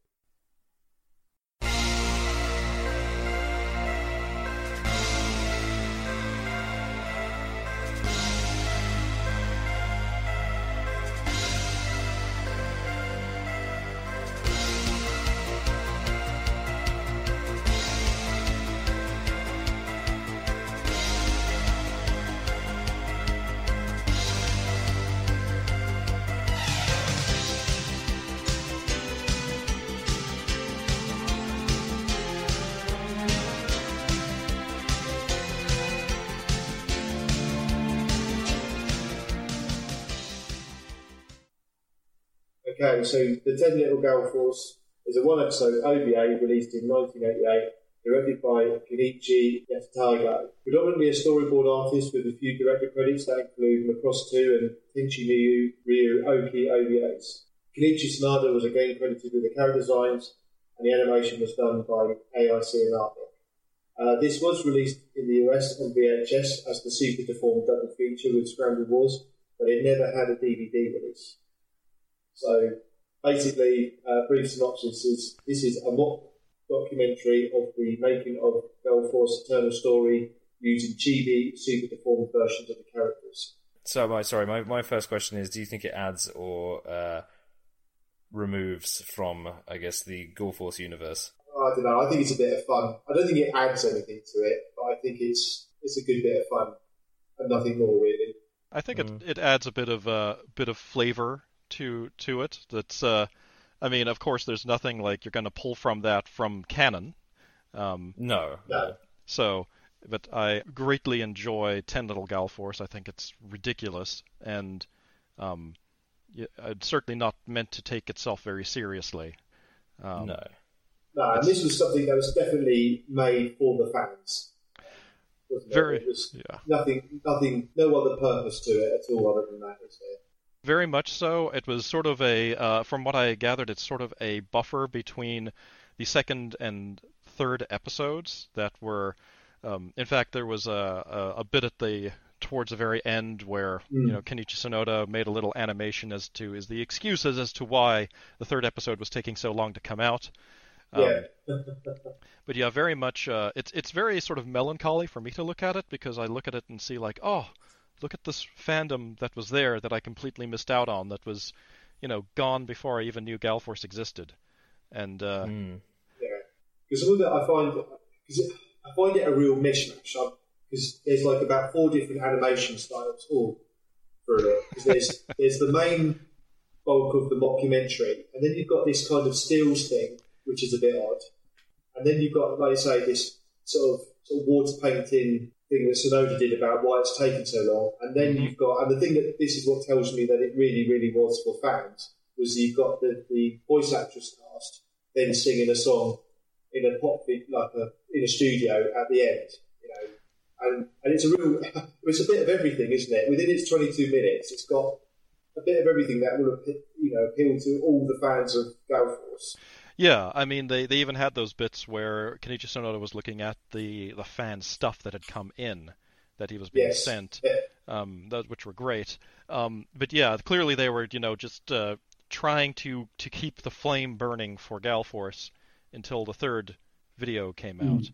So The Ten Little Gall Force is a one episode OVA released in 1988, directed by Kenichi Yatagai. Predominantly a storyboard artist with a few director credits that include Macross 2 and Tenchi Miyu Ryu Oki OVAs. Kenichi Sonoda was again credited with the character designs, and the animation was done by AIC and Artmic. Uh, this was released in the US on VHS as the Super Deformed double feature with Scramble Wars, but it never had a DVD release. So basically, uh, brief synopsis is this is a mock documentary of the making of Gall Force Eternal Story using chibi, super deformed versions of the characters. So my sorry, my, my first question is: Do you think it adds or uh, removes from, I guess, the Force universe? I don't know. I think it's a bit of fun. I don't think it adds anything to it, but I think it's it's a good bit of fun and nothing more really. I think it it adds a bit of a uh, bit of flavor to to it. That's uh, I mean, of course, there's nothing like you're going to pull from that from canon. Um, No, No. So, but I greatly enjoy Ten Little Gall Force. I think it's ridiculous, and um, it's certainly not meant to take itself very seriously. Um, no. No, and this was something that was definitely made for the fans. wasn't? Very, It was yeah. nothing, nothing, no other purpose to it at all other than that, is there? Very much so. It was sort of a, uh, from what I gathered, it's sort of a buffer between the second and third episodes that were. Um, in fact, there was a, a, a bit at the towards the very end where Mm. you know Kenichi Sonoda made a little animation as to is the excuses as to why the third episode was taking so long to come out. Um, Yeah. *laughs* but yeah, very much. Uh, it's it's very sort of melancholy for me to look at it because I look at it and see like, oh, look at this fandom that was there that I completely missed out on. That was, you know, gone before I even knew Gall Force existed. And uh, Mm. Because some of it I find, cause I find it a real mishmash. Because there's like about four different animation styles all through it. Because there's *laughs* there's the main bulk of the mockumentary, and then you've got this kind of stills thing, which is a bit odd, and then you've got, like I say, this sort of, sort of water painting thing that Sonoda did about why it's taken so long, and then Mhm. you've got, and the thing that this is what tells me that it really, really was for fans was you've got the, the voice actress cast then singing a song in a pop like a in a studio at the end, you know, and and it's a real *laughs* it's a bit of everything, isn't it? Within its 22 minutes, it's got a bit of everything that will you know appeal to all the fans of Gall Force. Yeah, I mean they, they even had those bits where Kenichi Sonoda was looking at the the fan stuff that had come in that he was being Yes. sent. Um, that, which were great. Um, but yeah, clearly they were, you know, just uh, trying to to keep the flame burning for Gall Force until the third video came out.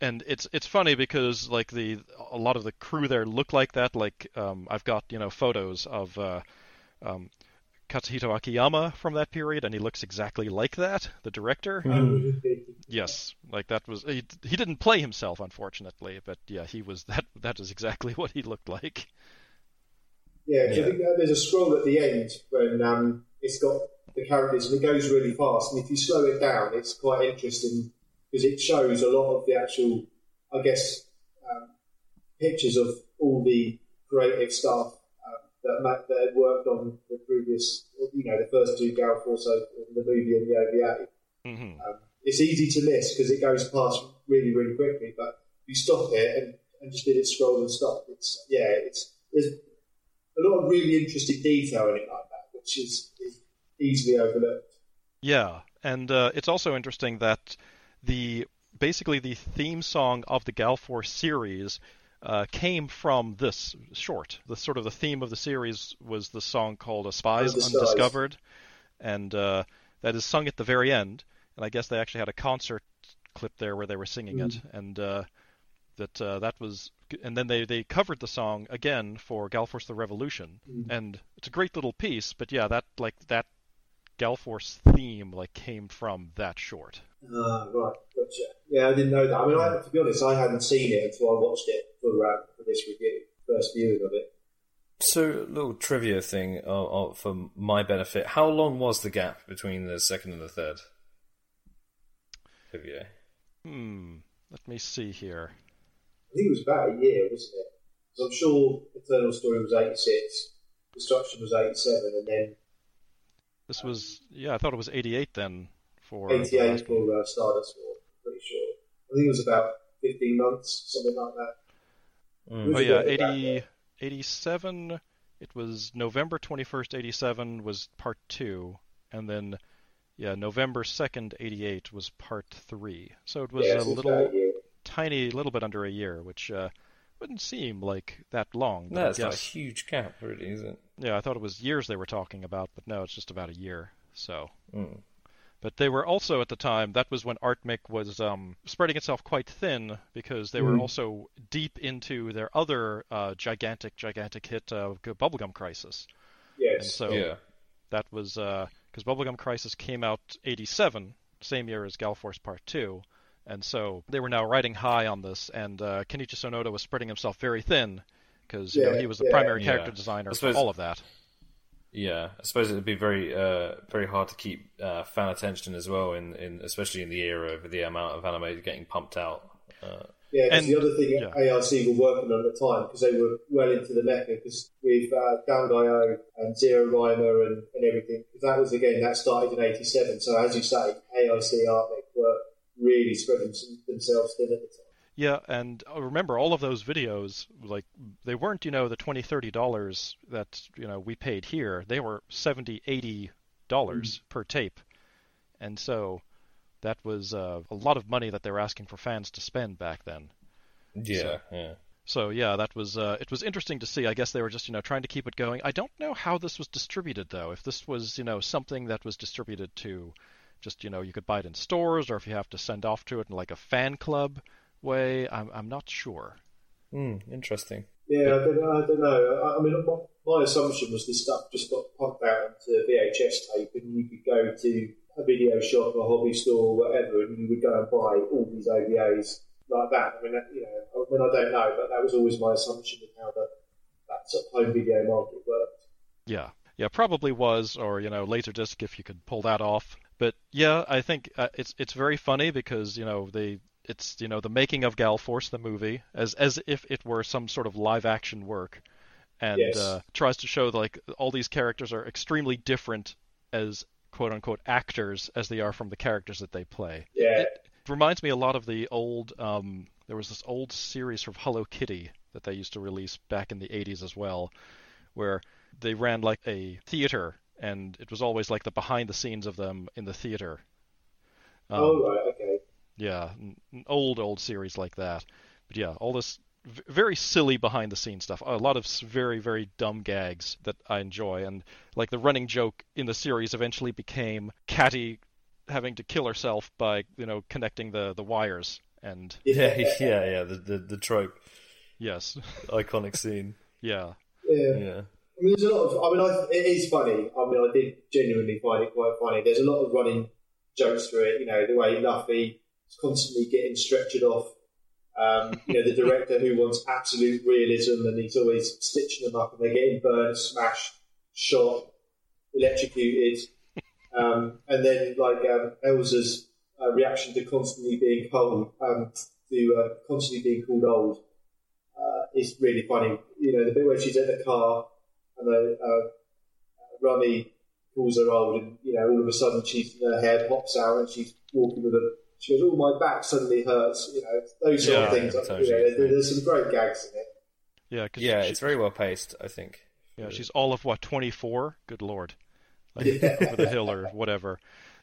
And it's it's funny because like the a lot of the crew there look like that. Like um, I've got you know photos of uh, um, Katsuhito Akiyama from that period, and he looks exactly like that. The director, *laughs* yes, like that was he, he didn't play himself unfortunately, but yeah, he was that that is exactly *laughs* what he looked like. Yeah, Yeah. I think there's a scroll at the end when um, it's got the characters and it goes really fast. And if you slow it down, it's quite interesting because it shows a lot of the actual, I guess, um, pictures of all the creative staff that Matt, that had worked on the previous, you know, the first two Gall Force, so the movie and the OVA. hmm Um, it's easy to miss because it goes past really, really quickly. But you stop it and, and just did it scroll and stop. It's yeah, it's there's a lot of really interesting detail in it like that, which is, is easily overlooked. Yeah, and uh, it's also interesting that the basically the theme song of the Gall Force series uh, came from this short. The sort of the theme of the series was the song called "A Spies. Undiscovered," and uh, that is sung at the very end. And I guess they actually had a concert clip there where they were singing it, and uh, that uh, that was. And then they, they covered the song again for Gall Force: The Revolution, and it's a great little piece. But yeah, that like that Gall Force theme like came from that short. Ah, right, gotcha. Yeah, I didn't know that. I mean, I, to be honest, I hadn't seen it until I watched it for uh, for this review, first viewing of it. So, a little trivia thing uh, uh, for my benefit. How long was the gap between the second and the third OVA? Hmm. Let me see here. I think it was about a year, wasn't it? 'Cause I'm sure Eternal Story was 86, Destruction was 87, and then This was yeah, I thought it was 88 then for 88 last one. for uh, Stardust War, pretty sure. I think it was about 15 months, something like that. Mm. Oh yeah, bit 80 87 it was November 21st 87 was part 2 and then yeah, November 2nd 88 was part 3. So it was yeah, a little about a tiny little bit under a year, which uh wouldn't seem like that long. but I No, it's not a huge gap, really, is it? Yeah, I thought it was years they were talking about, but no, it's just about a year. So, Mm. But they were also at the time. That was when ArtMic was um, spreading itself quite thin because they were Mhm. also deep into their other uh, gigantic, gigantic hit, uh, Bubblegum Crisis. And Yes. so yeah. that was because Bubblegum Crisis came out '87, same year as Gall Force Part Two, and so they were now riding high on this. And uh, Kenichi Sonoda was spreading himself very thin because you know, he was the yeah. primary Yeah. character designer I for all of that. Yeah, I suppose it'd be very, uh, very hard to keep uh, fan attention as well, in, in especially in the era with the amount of anime getting pumped out. Uh, Yeah, 'cause And- the other thing yeah. ARC were working on at the time, because they were well into the mecha, because with uh, Dangaio and Zeorymer and, and everything, because that was, again, that started in 87. So, as you say, AIC Artmic were really spreading themselves thin at the time. Yeah, and uh, remember all of those videos, like they weren't, you know, the twenty, thirty dollars that you know we paid here. They were seventy, eighty dollars per tape, and so that was uh, a lot of money that they were asking for fans to spend back then. Yeah, So- yeah. So yeah, that was uh, it was interesting to see. I guess they were just you know trying to keep it going. I don't know how this was distributed though. If this was you know something that was distributed to just you know you could buy it in stores, or if you have to send off to it in like a fan club way, I'm I'm not sure. Hmm, interesting. Yeah, I don't, I don't know. I, I mean, my, my assumption was this stuff just got pumped out onto VHS tape, and you could go to a video shop, a hobby store, or whatever, and you would go and buy all these OVAs like that. I mean, that- you know, I mean, I don't know, but that was always my assumption of how the that sort of home video market worked. Yeah, yeah, probably was, or you know, Laserdisc if you could pull that off. But yeah, I think uh, it's it's very funny because you know they it's you know the making of Gall Force the movie as as if it were some sort of live action work, and Yes. uh, tries to show like all these characters are extremely different as quote unquote actors as they are from the characters that they play. Yeah, It reminds me a lot of the old. Um, there was this old series from Hello Kitty that they used to release back in the 80s as well, where they ran like a theater, and it was always like the behind the scenes of them in the theater. Um, oh right, okay. Yeah, an, an old old series like that. But yeah, all this v- very silly behind the scenes stuff. A lot of very very dumb gags that I enjoy, and like the running joke in the series eventually became Catty having to kill herself by you know connecting the the wires. And *laughs* Yeah, yeah, yeah. The the, the trope, yes, *laughs* iconic scene. yeah, yeah. Yeah. I mean, there's a lot of. I mean, I, it is funny. I mean, I did genuinely find it quite funny. There's a lot of running jokes through it. You know, the way Lufy constantly getting stretchered off. Um, you know, the director who wants absolute realism, and he's always stitching them up, and they're getting burned, smashed, shot, electrocuted. Um, and then, like um, Elsa's uh, reaction to constantly being cold, um, to uh, constantly being called old, uh, is really funny. You know, the bit where she's in the car and then uh, Rumy calls her old, and you know, all of a sudden she's her hair pops out and she's walking with a. She goes, "Oh, my back suddenly hurts." You know, those sort Yeah, of things. yeah, you know, there- there's some great gags in it. yeah, 'cause Yeah, she- it's very well paced. I think. Yeah, she's all of what 24. Good lord, like Yeah. *laughs* over the hill or whatever.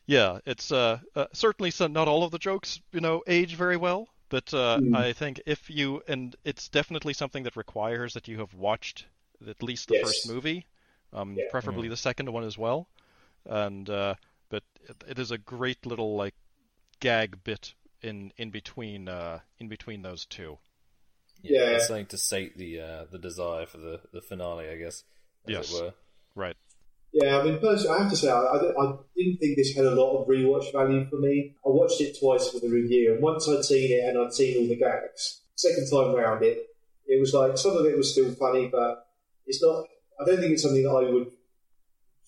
Yeah, it's uh, uh certainly some, not all of the jokes you know age very well, but uh, Mm. I think if you and it's definitely something that requires that you have watched at least the Yes. first movie, um, Yeah. preferably the second one as well, and uh, but it, it is a great little like gag bit in in between uh in between those two. Yeah, Yeah. it's something to sate the uh, the desire for the, the finale, I guess. As Yes. it were. Right. Yeah, I mean, personally, I have to say, I, I, I didn't think this had a lot of rewatch value for me. I watched it twice for the review, and once I'd seen it and I'd seen all the gags, second time round it, it was like some of it was still funny, but it's not. I don't think it's something that I would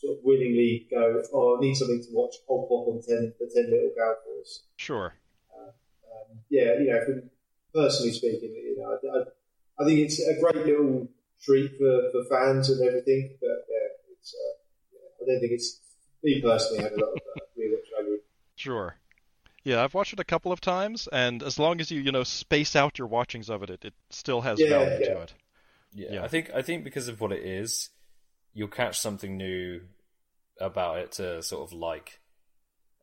sort of willingly go. Oh, I need something to watch. I'll pop on ten the ten little gall force. Sure. Um, yeah, you know, from personally speaking, you know, I, I, I think it's a great little treat for, for fans and everything. But yeah, it's. Uh, yeah, I don't think it's me personally had a lot of uh, *laughs* rewatch value. Sure. Yeah, I've watched it a couple of times, and as long as you you know space out your watchings of it, it, it still has Yeah, value yeah. to it. Yeah, Yeah. I think I think because of what it is, you'll catch something new about it to sort of like.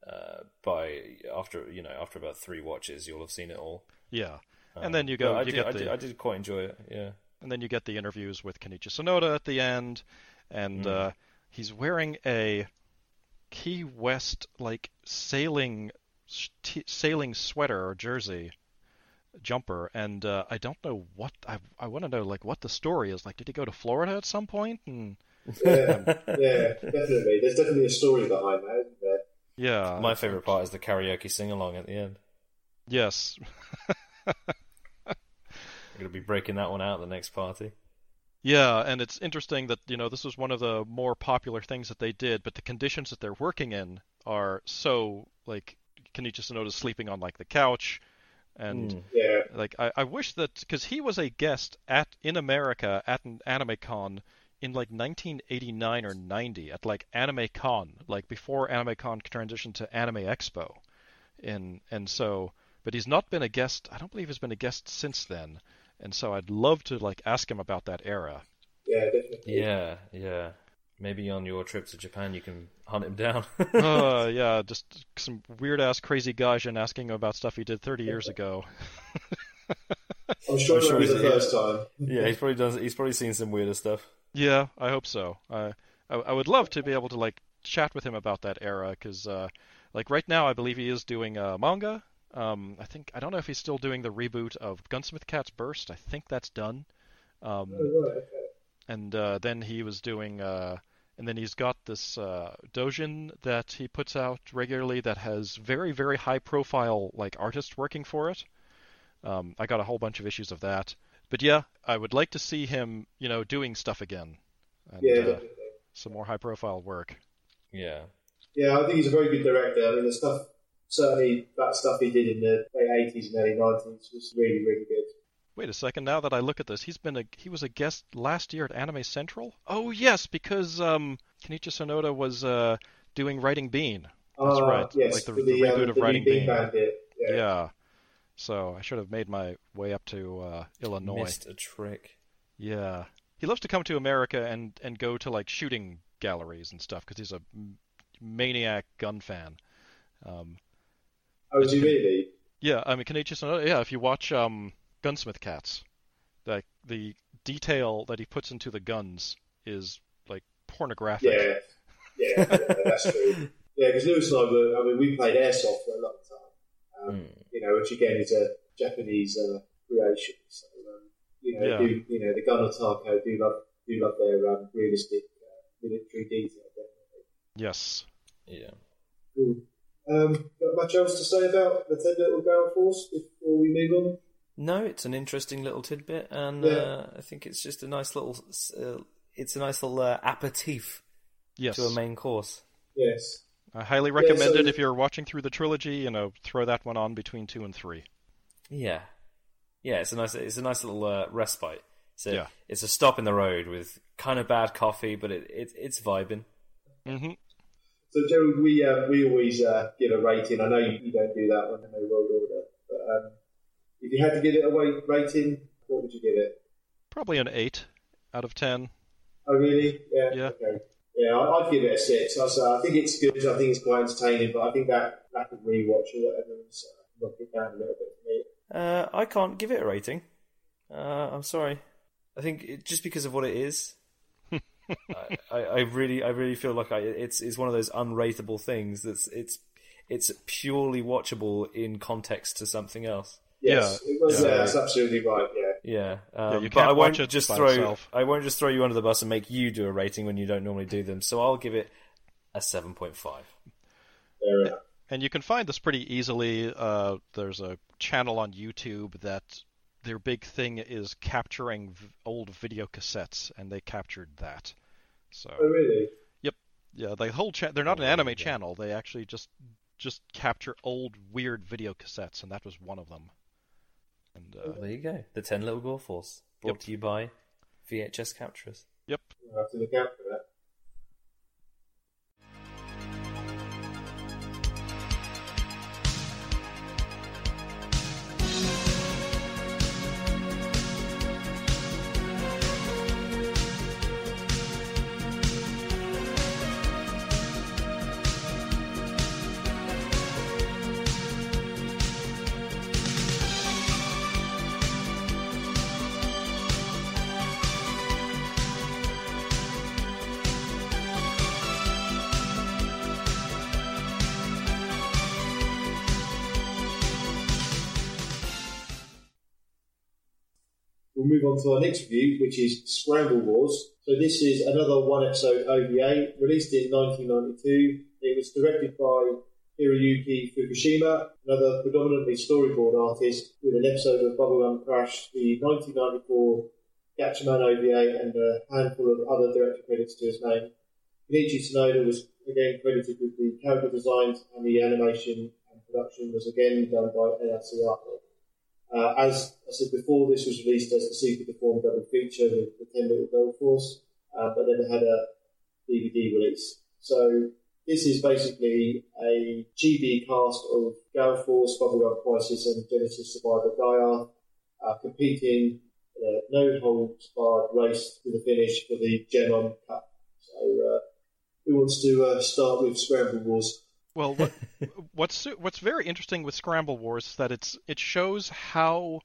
Uh, by after you know after about three watches, you'll have seen it all. Yeah, Um, and then you go, I you did, get I did, I did quite enjoy it. Yeah. and then you get the interviews with Kenichi Sonoda at the end, and Mm. uh, he's wearing a Key West like sailing t- sailing sweater or jersey jumper, and uh, I don't know what I I want to know like what the story is. Like, did he go to Florida at some point? And Yeah, yeah, definitely. There's definitely a story behind that, isn't there? yeah, My favorite part is the karaoke sing along at the end. yes, I'm *laughs* gonna be breaking that one out at the next party. Yeah, and it's interesting that you know this was one of the more popular things that they did, but the conditions that they're working in are so like Kenichi Sonoda's sleeping on like the couch, and Mm. Yeah, like I, I wish that because he was a guest at in America at an anime con in like 1989 or 90 at like Anime Con, like before Anime Con transitioned to Anime Expo, and and so but he's not been a guest. I don't believe he's been a guest since then, and so I'd love to like ask him about that era. Yeah, definitely. Yeah, yeah. Maybe on your trip to Japan you can hunt him down. *laughs* uh, *laughs* yeah, just some weird ass crazy Gaijin asking him about stuff he did 30 years ago. I'm sure I'm it sure won't the first time. *laughs* yeah, he's probably done. He's probably seen some weirder stuff. Yeah, I hope so. I I, I would love to be able to like chat with him about that era because uh, like right now I believe he is doing uh, manga. Um, I think I don't know if he's still doing the reboot of Gunsmith Cats Burst. I think that's done. Um, Oh, right, and uh, then he was doing uh, and then he's got this uh, dojin that he puts out regularly that has very very high profile like artists working for it um, i got a whole bunch of issues of that but yeah i would like to see him you know doing stuff again and Yeah, uh, some more high profile work Yeah, Yeah, I think he's a very good director. I mean, the stuff, certainly that stuff he did in the late 80s and early 90s was really, really good. wait a second now that i look at this he's been a he was a guest last year at anime central oh yes because um kenichi sonoda was uh, doing Riding Bean That's Ah, right, Yes, like the- for the the, um, reboot of the Riding Big Bean. Bandit. Yeah. Yeah. So I should have made my way up to uh, Illinois. missed a trick. Yeah. He loves to come to America and, and go to like shooting galleries and stuff because he's a m- maniac gun fan. Um, Oh, is he really? yeah, I mean, Kenichi Sonoda, yeah, if you watch um, Gunsmith Cats, like the detail that he puts into the guns is like pornographic. Yeah. Yeah, yeah, that's true. *laughs* Yeah, because Lewis and I were, I mean, we played Airsoft for a long time, um, Mm. you know, which again is a Japanese uh, creation. So, um, you know, Yeah. do, you know, the Gun Otaku do love, do love their um, realistic uh, military detail. Definitely. Yes. Yeah. Cool. Um, got much else to say about the Ten Little Gall Force before we move on? No, it's an interesting little tidbit, and Yeah. uh, I think it's just a nice little. Uh, it's a nice little uh, aperitif Yes. to a main course. Yes. I highly recommend so- it if you're watching through the trilogy. You know, throw that one on between two and three. Yeah, yeah. It's a nice. It's a nice little uh, respite. So Yeah. it's a stop in the road with kind of bad coffee, but it, it it's vibing. hmm So, Gerald, we uh, we always uh, give a rating. I know you, you don't do that on the World Order, but um, if you had to give it a wa- rating, what would you give it? Probably an eight out of ten. Oh, really? Yeah. Yeah. Okay. Yeah, I- I'd give it a six. I, say, I think it's good. I think it's quite entertaining, but I think that lack of rewatch or whatever is uh, knocked it down a little bit for me. Uh, I can't give it a rating. Uh, I'm sorry. I think it, just because of what it is, *laughs* I, I, I really, I really feel like I, it's it's one of those unrateable things that's it's it's purely watchable in context to something else. Yes, Yeah. it was. Yeah. Yeah, that's absolutely right. Yeah. Yeah, um, Yeah, you but can't I won't watch it just throw itself. I won't just throw you under the bus and make you do a rating when you don't normally do them. So I'll give it a seven point five. And you can find this pretty easily. Uh, there's a channel on YouTube that their big thing is capturing v- old video cassettes, and they captured that. So Oh, really? Yep. Yeah, the whole cha- they're not an anime channel. They actually just just capture old weird video cassettes, and that was one of them. And uh, There you go. The Ten Little Gore brought Yep. to you by VHS Capturers. yep, I'll have to look out for that. We'll move on to our next review, which is Scramble Wars. So this is another one episode OVA, released in 1992. It was directed by Hiroyuki Fukushima, another predominantly storyboard artist, with an episode of Bubblegum Crash, the 1994 Gatchaman OVA, and a handful of other director credits to his name. Kenichi Sonoda was again credited with the character designs, and the animation and production was again done by Arco. Uh, as I said before, this was released as a super deformed double feature with the 10 Little Gall Force, uh, but never had a DVD release. So this is basically a chibi cast of Gall Force, Bubblegum Crisis, and Genesis Survivor Gaia uh, competing in a no holds barred race to the finish for the Genon Cup. So, uh, who wants to uh, start with Scramble Wars? Well, what, *laughs* what's what's very interesting with Scramble Wars is that it's it shows how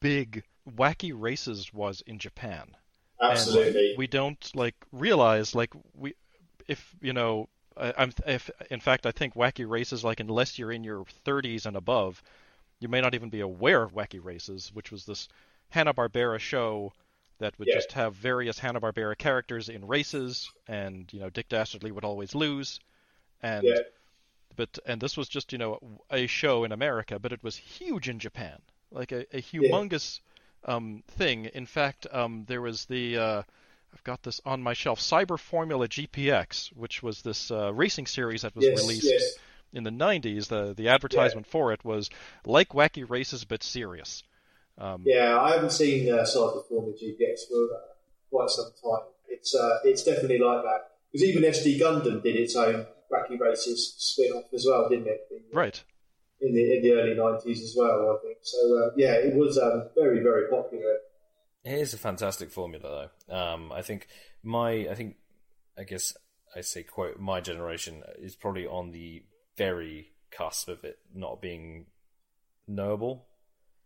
big Wacky Races was in Japan. Absolutely. And we don't like realize like we if you know I, I'm if in fact I think Wacky Races like unless you're in your 30s and above, you may not even be aware of Wacky Races, which was this Hanna Barbera show that would Yeah. just have various Hanna Barbera characters in races, and you know Dick Dastardly would always lose, and Yeah. but and this was just you know a show in America, but it was huge in Japan, like a, a humongous um, thing. In fact, um, there was the uh, I've got this on my shelf, Cyber Formula GPX, which was this uh, racing series that was yes, released yes. in the 90s. The the advertisement for it was like wacky races but serious. Um, Yeah, I haven't seen uh, Cyber Formula GPX for quite some time. It's uh, it's definitely like that because even SD Gundam did its own Wacky Races spin-off as well, didn't it? In, Right. in the in the early nineties as well, I think. So uh, yeah, it was um, very very popular. It is a fantastic formula, though. Um, I think my, I think, I guess I say quote my generation is probably on the very cusp of it not being knowable.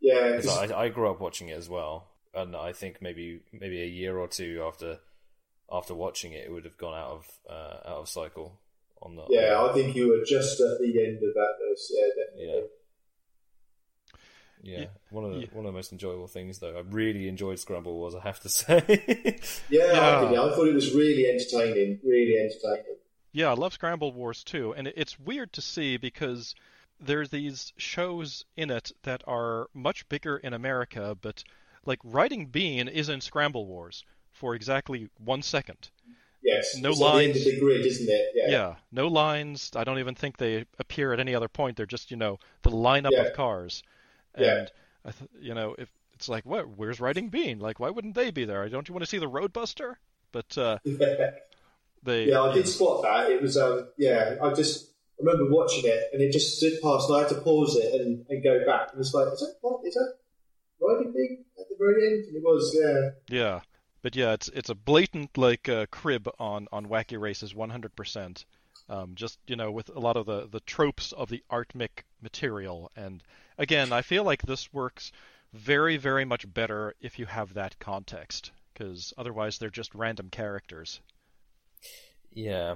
Yeah, I, I grew up watching it as well, and I think maybe maybe a year or two after after watching it, it would have gone out of uh, out of cycle on the yeah. I think you were just at the end of that. Lewis. Yeah, definitely. Yeah. Yeah, Yeah. one of the Yeah. one of the most enjoyable things though. I really enjoyed Scramble Wars, I have to *laughs* say. Yeah, Yeah. I, did, I thought it was really entertaining. Really entertaining. Yeah, I love Scramble Wars too, and it's weird to see because there's these shows in it that are much bigger in America, but like Riding Bean is in Scramble Wars for exactly one second. Yes, No it's at the end lines. of the grid, isn't it? Yeah. Yeah, no lines. I don't even think they appear at any other point. They're just you know the lineup Yeah. of cars, Yeah. and I th- you know if it's like what where's Riding Bean? Like why wouldn't they be there? Don't you want to see the Roadbuster? But uh, *laughs* they Yeah, I did spot that. It was, um, yeah, I just I remember watching it and it just stood past and I had to pause it and, and go back. And it's like, is that, what, is that riding thing at the very end? And it was, yeah. Yeah, but yeah, it's it's a blatant like uh, crib on on Wacky Races, 100%. Um, just you know, with a lot of the the tropes of the Artmic material, and again, I feel like this works very very much better if you have that context, because otherwise they're just random characters. yeah.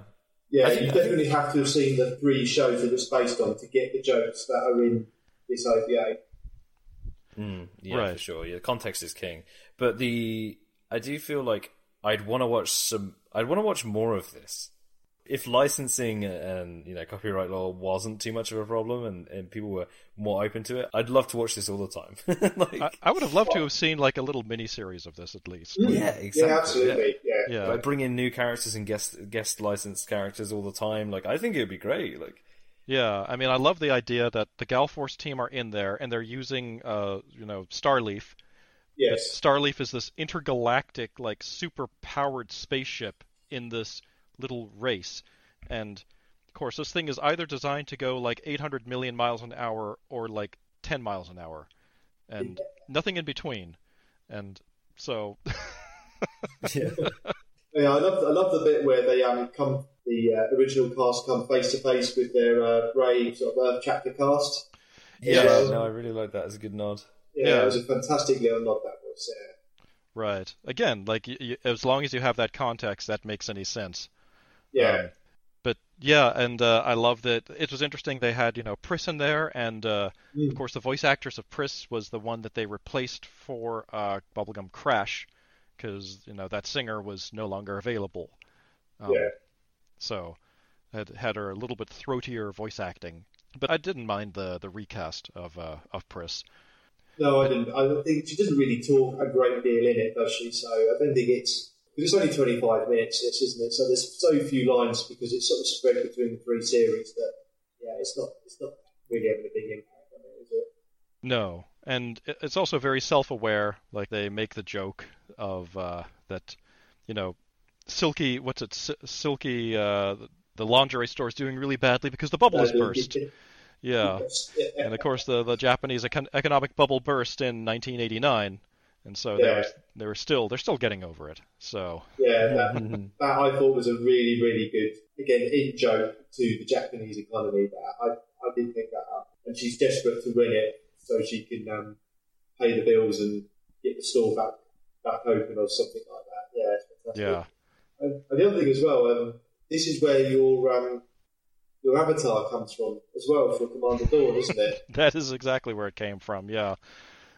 Yeah, you definitely have to have seen the three shows that it's based on to get the jokes that are in this OVA. Mm, yeah, Right. for sure. Yeah, context is king. But the I do feel like I'd want to watch some. I'd want to watch more of this. If licensing and you know copyright law wasn't too much of a problem and, and people were more open to it, I'd love to watch this all the time. *laughs* like, I, I would have loved to have seen like a little mini series of this at least. yeah, exactly. Yeah, absolutely. Yeah. Yeah. Like bring in new characters and guest guest licensed characters all the time. Like I think it would be great. Like Yeah, I mean, I love the idea that the Gall Force team are in there and they're using, uh, you know, Starleaf. But Yes. Starleaf is this intergalactic, like, super powered spaceship in this little race. And, of course, this thing is either designed to go like 800 million miles an hour or like 10 miles an hour. And nothing in between. And so, *laughs* yeah, *laughs* Yeah, I love I love the bit where they um come the uh, original cast come face to face with their uh, brave sort of Earth chapter cast. yeah. Yeah. No, I really like that as a good nod. Yeah, Yeah. it was a fantastic little nod that was. Yeah. right. Again, like, y- y- as long as you have that context, that makes any sense. Yeah. Um, but yeah, and uh, I love that it was interesting. They had you know Pris in there, and uh, Mm. of course the voice actress of Pris was the one that they replaced for uh, Bubblegum Crash, because you know that singer was no longer available. Um, Yeah. So had had her a little bit throatier voice acting, but I didn't mind the the recast of uh, of Pris. No, I didn't. I don't think she doesn't really talk a great deal in it, does she? So I don't think it's because it's only twenty five minutes, this isn't it? So there's so few lines because it's sort of spread between the three series that yeah, it's not it's not really having a big impact on it, is it? No, and it's also very self-aware. Like they make the joke of uh, that, you know, Silky. What's it? Silky. Uh, the lingerie store is doing really badly because the bubble has burst. Yeah, and of course the the Japanese econ- economic bubble burst in 1989, and so they Yeah. were they were still they're still getting over it. So Yeah, that, that I thought was a really, really good, again, in joke to the Japanese economy. That I, I did pick that up. And she's desperate to win it so she can um, pay the bills and get the store back back open or something like that. Yeah, yeah, And, and the other thing as well, um, this is where your um, your avatar comes from as well for Commander Dawn, isn't it? *laughs* that is exactly where it came from. Yeah,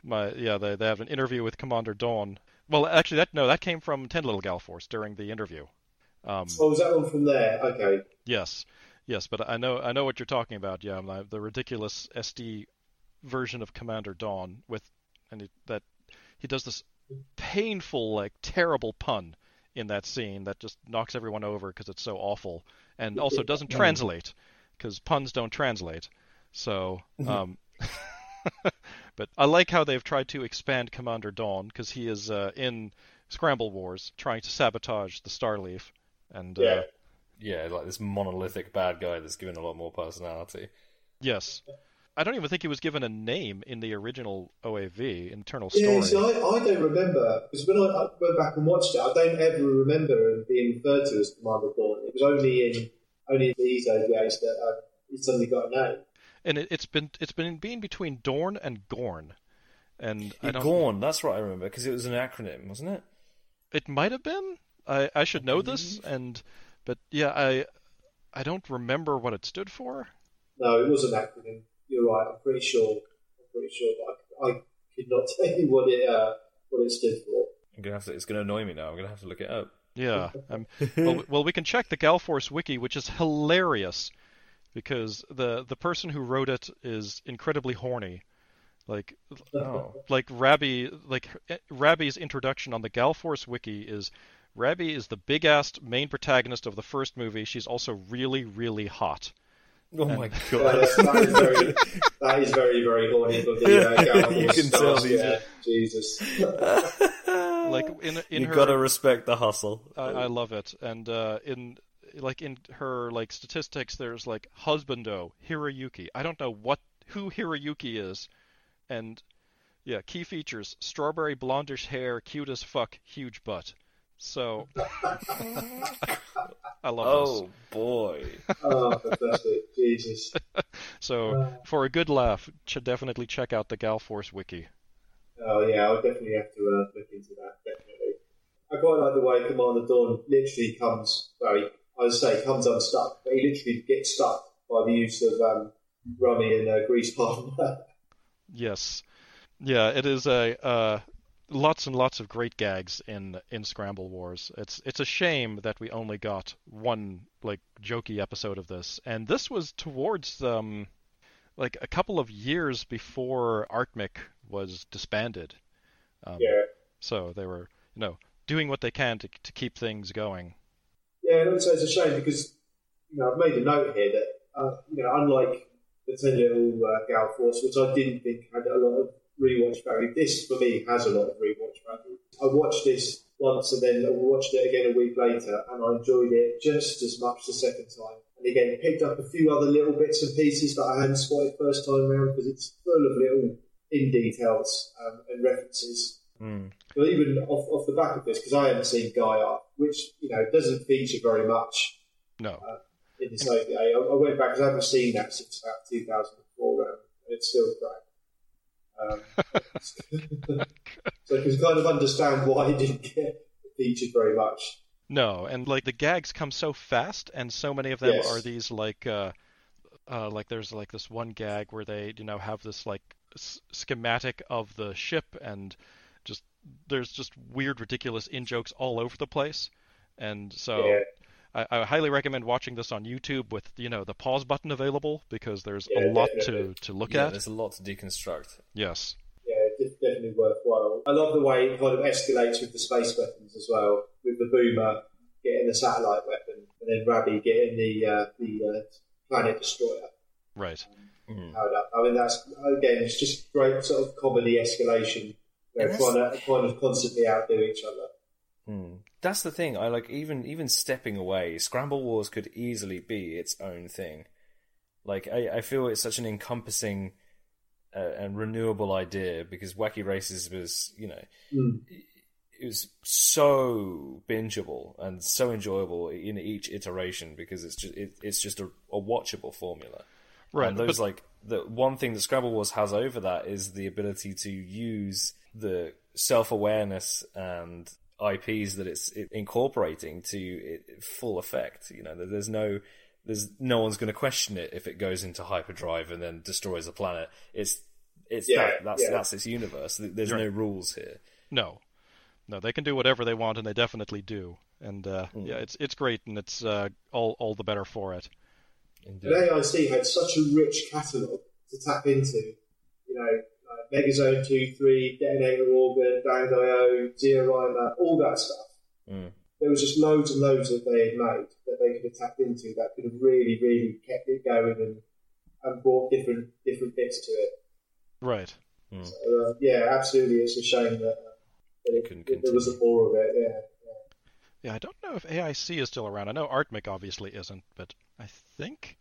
my yeah they they have an interview with Commander Dawn. Well, actually, that no, that came from Ten Little Gall Force during the interview. Um, oh, was that one from there? Okay. Yes, yes, but I know I know what you're talking about. Yeah, the ridiculous SD version of Commander Dawn with, and it, that he does this painful, like terrible pun in that scene that just knocks everyone over because it's so awful, and also doesn't translate because puns don't translate. So, um, *laughs* but I like how they've tried to expand Commander Dawn because he is uh, in Scramble Wars trying to sabotage the Starleaf, and uh, Yeah. Yeah, like this monolithic bad guy that's given a lot more personality. Yes. I don't even think he was given a name in the original OAV, Eternal Story. Yeah, see, I, I don't remember because when I, I went back and watched it, I don't ever remember him being referred to as Commander Dawn. It was only in only in these OVAs that uh, he suddenly got a name. and it, it's been it's been being between Dorn and Gorn. And I don't Gorn, that's what I remember because it was an acronym, wasn't it? it might have been. I, I should know this and but yeah, I I don't remember what it stood for. No, it was an acronym. You're right. I'm pretty sure. I'm pretty sure, but I, I could not *laughs* tell you what it uh, what it stood for. I'm gonna have to. It's gonna annoy me now. I'm gonna have to look it up. Yeah. Um, well, well, we can check the Gall Force wiki, which is hilarious because the the person who wrote it is incredibly horny. Like Oh, like Rabby, like eh, Rabby's introduction on the Gall Force wiki is Rabby is the big ass main protagonist of the first movie. She's also really, really hot. Oh my That god! is, that is very, that is very, very horny for the uh, Galapagos You can tell stars, these yeah, are- Jesus. *laughs* Like in in you her, gotta respect the hustle. I, I love it. And uh, in like in her like statistics, there's like husbando Hiroyuki. I don't know what who Hiroyuki is, and yeah, key features: strawberry blondish hair, cute as fuck, huge butt. So *laughs* I love Oh boy! *laughs* Oh, fantastic. Jesus. this. So for a good laugh, should definitely check out the Gall Force wiki. Oh, yeah, I'll definitely have to uh, look into that, definitely. I quite like the way Commander Dawn literally comes, well, he, I would say comes unstuck, but he literally gets stuck by the use of um, Rumy and uh, grease partner. *laughs* Yes, yeah, it is a uh, lots and lots of great gags in in Scramble Wars. It's it's a shame that we only got one like jokey episode of this, and this was towards um like a couple of years before Artmic was disbanded. Um, yeah. So they were you know doing what they can to to keep things going. Yeah, and also it's a shame because you know I've made a note here that uh, you know unlike the Ten Little uh, Gall Force, which I didn't think had a lot of rewatch value, this for me has a lot of rewatch value. I watched this once and then I watched it again a week later, and I enjoyed it just as much the second time. And again, picked up a few other little bits and pieces that I hadn't spotted first time around because it's full of little in details um, and references. Hmm. But even off, off the back of this, because I haven't seen Gaiarth, which you know doesn't feature very much No, in this OVA. I, I went back because I haven't seen that since about 2004, um, and it's still great. Um, *laughs* so you can kind of understand why it didn't get featured very much. No, and like the gags come so fast, and so many of them Yes. are these like, uh, uh, like there's like this one gag where they you know have this like s- schematic of the ship, and just there's just weird, ridiculous in jokes all over the place, and so Yeah. I, I highly recommend watching this on YouTube with you know the pause button available because there's a lot to definitely. to look Yeah, at. there's a lot to deconstruct. Yes. Yeah, it's definitely worthwhile. I love the way it kind of escalates with the space weapons as well, with the boomer getting the satellite weapon, and then Rabby getting the uh, the uh, planet destroyer. Right. Powered up. I mean, that's again, it's just great sort of comedy escalation. They're trying to kind of constantly outdo each other. Hmm. That's the thing. I like even even stepping away. Scramble Wars could easily be its own thing. Like I, I feel it's such an encompassing uh, and renewable idea because Wacky Races was, you know, Mm. it was so bingeable and so enjoyable in each iteration because it's just it, it's just a, a watchable formula. Right, And those but- like the one thing that Scramble Wars has over that is the ability to use the self awareness and IPs that it's incorporating to full effect. You know, there's no there's no one's going to question it if it goes into hyperdrive and then destroys a planet. It's it's Yeah, that, that's yeah. that's its universe. There's no rules here. No, no, they can do whatever they want, and they definitely do. And uh, Hmm. yeah, it's it's great, and it's uh, all all the better for it. And AIC had such a rich catalogue to tap into. You know, like Megazone 2, 3, Detonator Orgun, Bang.io, Zeorymer, all that stuff. Mm. There was just loads and loads that they had made that they could have tapped into that could have really, really kept it going and, and brought different different bits to it. Right. So, uh, yeah, absolutely, it's a shame that, uh, that, it, Couldn't that there wasn't more of it. Yeah. Yeah, I don't know if AIC is still around. I know ArtMic obviously isn't, but I think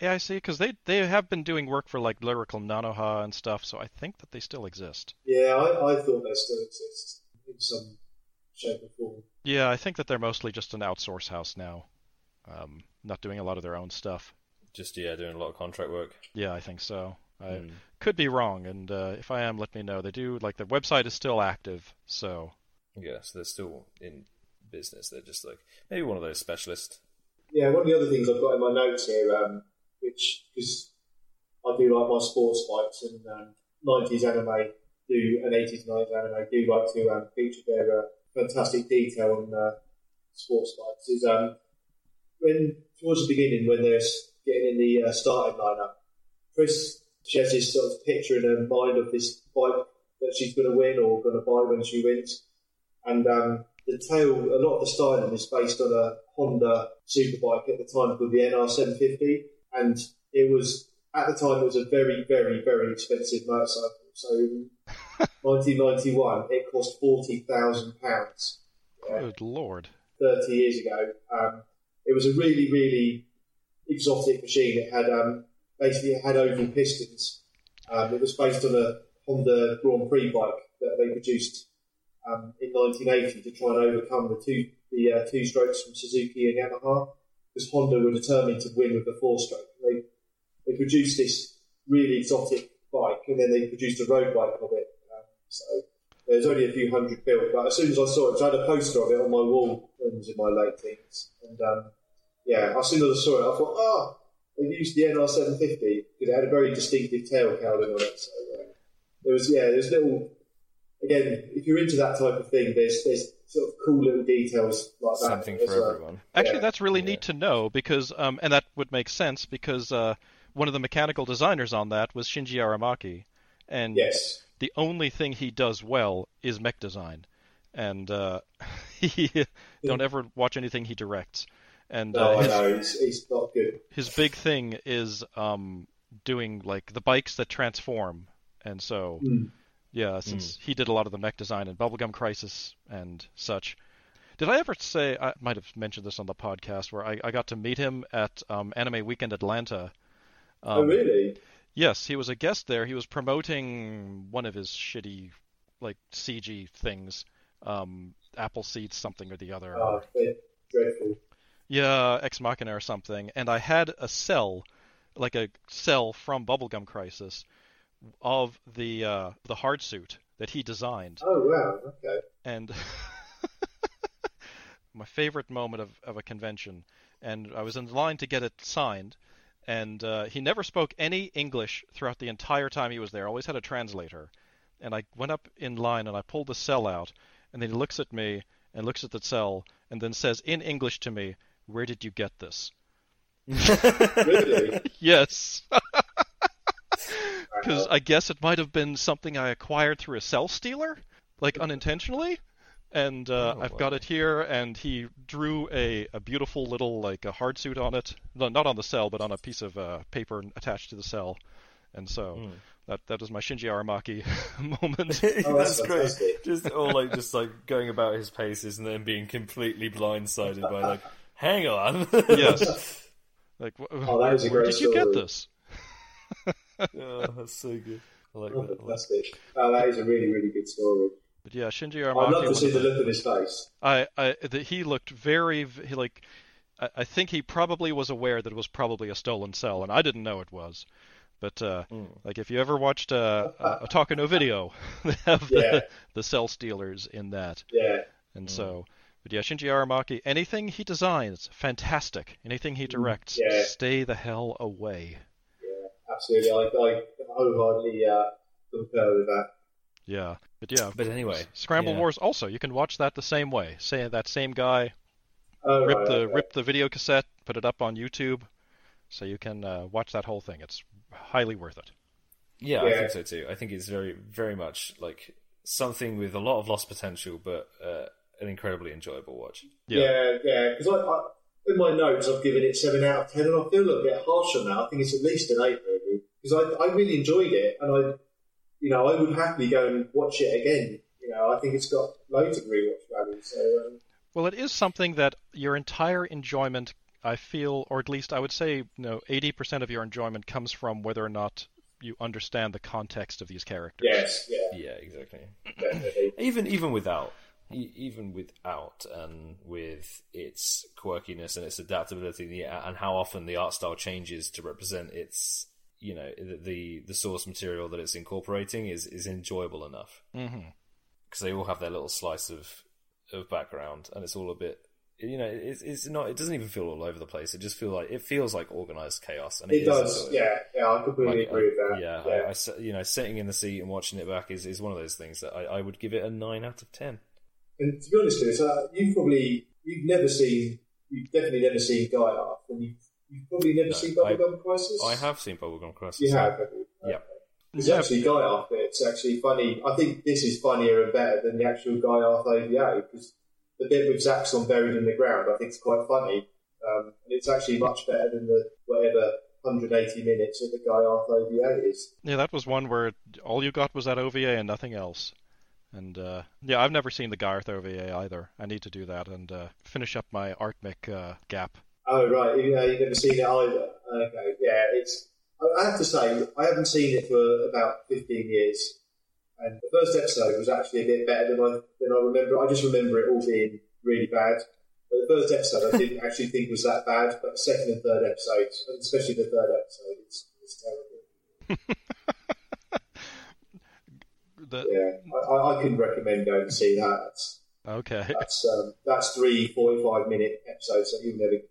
AIC because they they have been doing work for like Lyrical Nanoha and stuff, so I think that they still exist. Yeah, I, I thought they still exist in some shape or form. Yeah, I think that they're mostly just an outsource house now, um, not doing a lot of their own stuff. Just yeah, doing a lot of contract work. Yeah, I think so. I Mm. could be wrong, and uh, if I am, let me know. They do like the website is still active, so Yeah, so they're still in business. They're just like maybe one of those specialists. Yeah, one of the other things I've got in my notes here, um, which because I do like my sports bikes and um, 90s anime do and 80s and 90s anime do like to um, feature their uh, fantastic detail on uh, sports bikes. Is um, when towards the beginning when they're getting in the uh, starting lineup, Chris she has this sort of picture in her mind of this bike that she's going to win or going to buy when she wins, and um, the tail, a lot of the styling is based on a Honda superbike at the time called the NR750, and it was at the time it was a very, very, very expensive motorcycle. So *laughs* 1991, it cost forty thousand pounds. good lord. 30 years ago. Um, it was a really, really exotic machine. It had um, basically it had oval pistons. Um, it was based on a Honda Grand Prix bike that they produced um, in 1980 to try and overcome the two the uh, two strokes from Suzuki and Yamaha because Honda were determined to win with the four stroke. They they produced this really exotic bike and then they produced a road bike of it. Um, so there's only a few hundred built, but as soon as I saw it, I had a poster of it on my wall when I was in my late teens. And um, yeah, as soon as I saw it, I thought, ah, they've used the NR750 because it had a very distinctive tail cowling on it. So uh, there was, yeah, there's little, again, if you're into that type of thing, there's there's sort of cool little details like that. Something as for well. everyone. Actually, Yeah. that's really Yeah. neat to know because, um, and that would make sense because uh, one of the mechanical designers on that was Shinji Aramaki, and Yes. the only thing he does well is mech design, and uh, *laughs* he don't ever watch anything he directs. And No, uh, I his, know, he's, he's not good. his big thing is um, doing like the bikes that transform, and so Mm. Yeah, since he did a lot of the mech design in Bubblegum Crisis and such. Did I ever say I might have mentioned this on the podcast where I, I got to meet him at um, Anime Weekend Atlanta? Um, oh, really? Yes, he was a guest there. He was promoting one of his shitty like CG things, um, Apple Seeds something or the other. Oh, dreadful. Yeah, Ex Machina or something. And I had a cell, like a cell from Bubblegum Crisis, of the uh, the hard suit that he designed. Oh, wow, okay. And *laughs* my favorite moment of, of a convention. And I was in line to get it signed, and uh, he never spoke any English throughout the entire time he was there. Always had a translator. And I went up in line and I pulled the cell out, and then he looks at me and looks at the cell, and then says in English to me, "Where did you get this?" *laughs* Really? *laughs* Yes, because I guess it might have been something I acquired through a cell stealer, like unintentionally. And uh, Oh, I've got it here, and he drew a, a beautiful little like a hard suit on it, no, not on the cell, but on a piece of uh, paper attached to the cell. And so Hmm. that was my Shinji Aramaki *laughs* moment. *laughs* Oh, that's that's great. Just or like just like going about his paces and then being completely blindsided by like, *laughs* hang on. yes. Like, wh- Oh, that is a where great did you get this? Oh, that's so good. I like Oh, that. I like- fantastic. Oh, that is a really, really good story. But yeah, Shinji Aramaki. I'd Aramaki. love to see the the- look on his face. I, I, the, he looked very, he like, I, I think he probably was aware that it was probably a stolen cell, and I didn't know it was. But uh, Mm. like, if you ever watched uh, *laughs* a, Otaku no Video, *laughs* they have the, Yeah. the cell stealers in that, Yeah. and so. But yeah, Shinji Aramaki, anything he designs, fantastic. Anything he directs, Yeah. stay the hell away. Yeah, absolutely. I, I wholeheartedly uh, concur with that. Yeah, but yeah. But anyway, Scramble yeah. Wars also, you can watch that the same way. Say that same guy Oh, rip right, the okay. rip the video cassette, put it up on YouTube, so you can uh, watch that whole thing. It's highly worth it. Yeah, I think so too. I think it's very, very much like something with a lot of lost potential, but uh, an incredibly enjoyable watch. Yeah, yeah. Because I, I, in my notes, I've given it seven out of ten, and I feel a little bit harsh on that. I think it's at least an eight, really, because I, I really enjoyed it, and I, you know, I would happily go and watch it again. You know, I think it's got loads of rewatch value. So, um, Well, it is something that your entire enjoyment, I feel, or at least I would say, you know, 80% of your enjoyment comes from whether or not you understand the context of these characters. yes, yeah, Yeah, exactly. definitely. Even even without, e- even without, and with its quirkiness and its adaptability, and the- and how often the art style changes to represent its, you know, the the, the source material that it's incorporating is is enjoyable enough mm-hmm. because they all have their little slice of of background, and it's all a bit. You know, it's, it's not. It doesn't even feel all over the place. It just feels like it feels like organized chaos, and It is does, enjoyable. yeah, yeah. I completely Like, agree with that. Yeah, yeah. I, I s- you know, sitting in the seat and watching it back is, is one of those things that I, I would give it a nine out of ten. And to be honest with you, so you've probably you've never seen, you've definitely never seen Gaiarth, and you've, you've probably never No, seen I- Bubblegum Crisis. I have seen Bubblegum Crisis. You have, have you? Yeah. There's It's Yeah. actually Guy Arth It's actually funny. I think this is funnier and better than the actual Gaiarth OVA because the bit with Zaxxon buried in the ground I think is quite funny. Um, and it's actually much better than the whatever 180 minutes of the Guy Arth OVA is. Yeah, that was one where all you got was that OVA and nothing else. And uh, yeah, I've never seen the Gaiarth OVA either. I need to do that and uh, finish up my Artmic uh, gap. Oh right, you you've never seen it either. Okay, yeah, it's. I have to say, I haven't seen it for about 15 years, and the first episode was actually a bit better than I than I remember. I just remember it all being really bad. But the first episode, I didn't actually think was that bad, but the second and third episodes, and especially the third episode, it's, it's terrible. *laughs* The, Yeah, I, I, couldn't recommend going to see that. That's okay. that's um, that's three 45 minute episodes that you'll never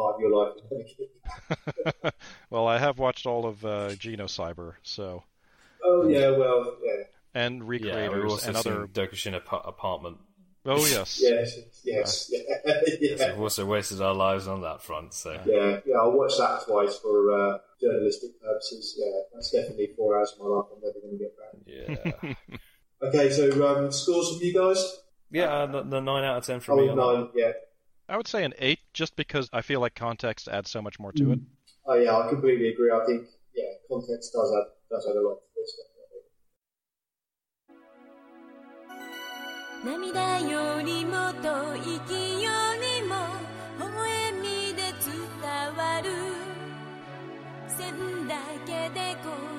part of your life. *laughs* is never *laughs* well, I have watched all of uh, Genocyber, so Oh yeah, well yeah. and Yeah, we've also and other. Dokushina ap- Apartment. Oh *laughs* yes. Yes, yes, yeah, So yeah, we've also wasted our lives on that front. So yeah, yeah. I watched that twice for uh, journalistic purposes. Yeah, that's definitely four hours of my life I'm never going to get back. yeah, Okay, so um, scores from you guys? yeah, uh, the, the nine out of ten from Oh, me. on that one. nine, yeah. I would say an eight, just because I feel like context adds so much more to it. Oh yeah, I completely agree. I think yeah, context does add does add a lot to this. Definitely. 涙よりもと息よりも微笑みで伝わる線だけで鼓動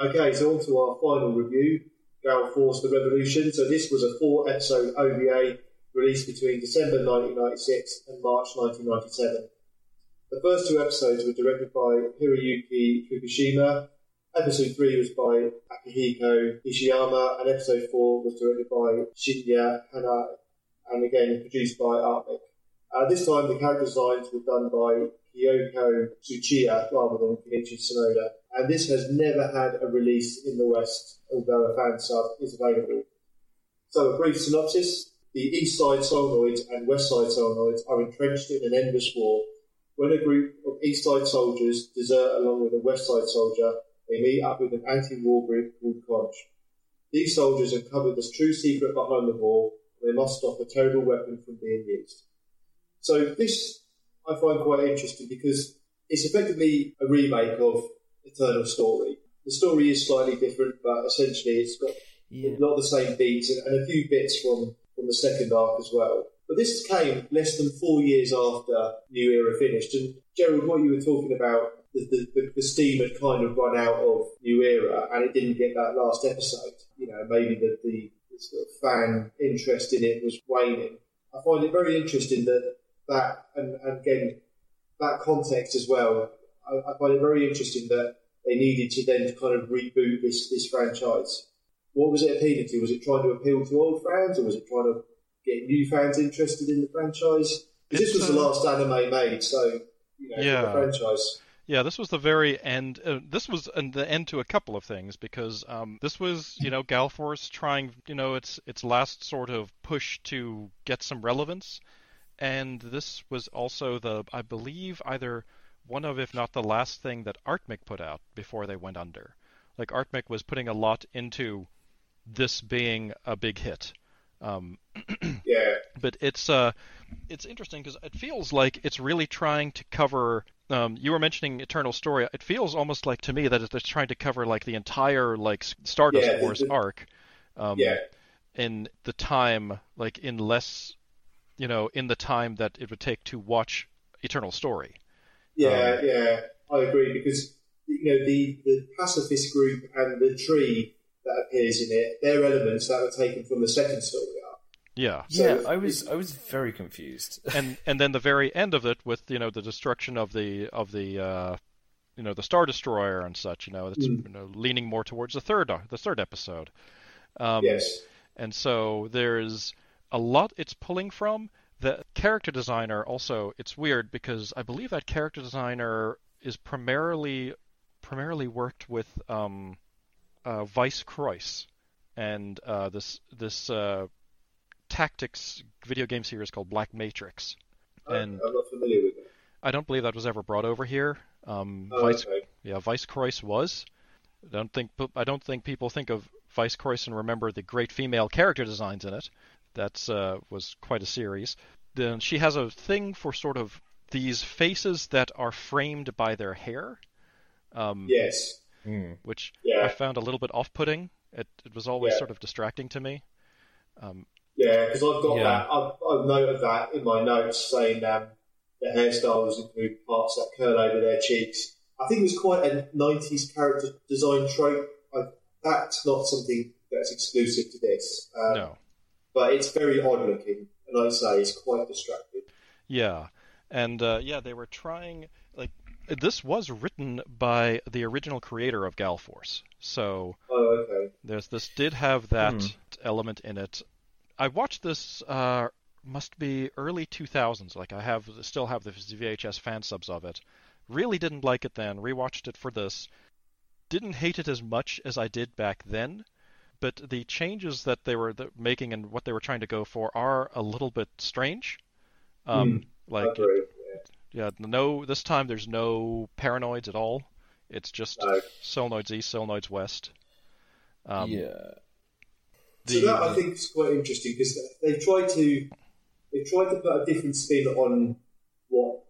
Okay, so on to our final review, Gall Force the Revolution. So this was a four episode OVA released between December 1996 and March 1997. The first two episodes were directed by Hiroyuki Fukushima. Episode 3 was by Akihiko Ishiyama, and episode 4 was directed by Shinya Hana, and again produced by Artmic. Uh, this time, the character designs were done by Kyoko Tsuchiya rather than Kenichi Sonoda, and this has never had a release in the West, although a fan sub is available. So, a brief synopsis. The East Side Solenoids and West Side Solenoids are entrenched in an endless war. When a group of East Side soldiers desert along with a West Side soldier, they meet up with an anti-war group called Conch. These soldiers uncover the true secret behind the war. and They must stop a terrible weapon from being used. So this I find quite interesting because it's effectively a remake of Eternal Story. The story is slightly different, but essentially it's got Yeah. a lot of the same beats and, and a few bits from, from the second arc as well. But this came less than four years after New Era finished. And Gerald, what you were talking about, the, the, the, the steam had kind of run out of New Era and it didn't get that last episode. You know, maybe the, the, the sort of fan interest in it was waning. I find it very interesting that that, and, and again, that context as well. I, I find it very interesting that they needed to then kind of reboot this, this franchise. What was it appealing to? Was it trying to appeal to old fans, or was it trying to get new fans interested in the franchise? Because this was the uh, last anime made, so you know, Yeah. the franchise. Yeah, this was the very end. Uh, this was the end to a couple of things because um, this was, you know, Gall Force trying, you know, its its last sort of push to get some relevance, and this was also the, I believe, either one of, if not the last thing that Artmic put out before they went under. Like Artmic was putting a lot into this being a big hit. Um, *clears throat* Yeah, but it's uh, it's interesting because it feels like it's really trying to cover. Um, you were mentioning Eternal Story. It feels almost like to me that it's trying to cover like the entire like Stardust Yeah, Wars arc. Um, yeah, In the time, like in less, you know, in the time that it would take to watch Eternal Story. Yeah, Um, yeah. I agree because you know the the pacifist group and the tree that appears in it, they're elements that were taken from the second story arc. Yeah. Yeah, I was I was very confused. *laughs* and and then the very end of it with you know the destruction of the of the uh, you know the star destroyer and such you know it's Mm. you know leaning more towards the third the third episode um, yes, and so there's a lot it's pulling from the character designer also it's weird because I believe that character designer is primarily primarily worked with um, uh, Vice Croix and uh, this this uh, tactics video game series called Black Matrix and I'm not familiar with it. I don't believe that was ever brought over here. Um, Oh, Vice, okay. yeah, Vice Croix was. I don't think I don't think people think of Vice Croix and remember the great female character designs in it. That uh, was quite a series. Then she has a thing for sort of these faces that are framed by their hair, um, Yes, Hmm. which Yeah. I found a little bit off-putting. It, it was always Yeah. sort of distracting to me. Um, yeah, because I've got Yeah. that. I've, I've noted that in my notes saying um, the hairstyles include parts that curl over their cheeks. I think it was quite a 90s character design trope. I, that's not something that's exclusive to this. Um, no. But it's very odd looking, and I'd say it's quite distracting. Yeah, and uh, yeah, they were trying like this was written by the original creator of Gall Force, so Oh, okay. there's this did have that Hmm. element in it. I watched this uh, must be early 2000s. Like I have still have the VHS fan subs of it. Really didn't like it then. Rewatched it for this. Didn't hate it as much as I did back then. But the changes that they were th- making and what they were trying to go for are a little bit strange. Um, I like agree. yeah, no. This time there's no paranoids at all. It's just No. solenoids east, solenoids west. Um, yeah. So that I think is quite interesting because they tried to they tried to put a different spin on what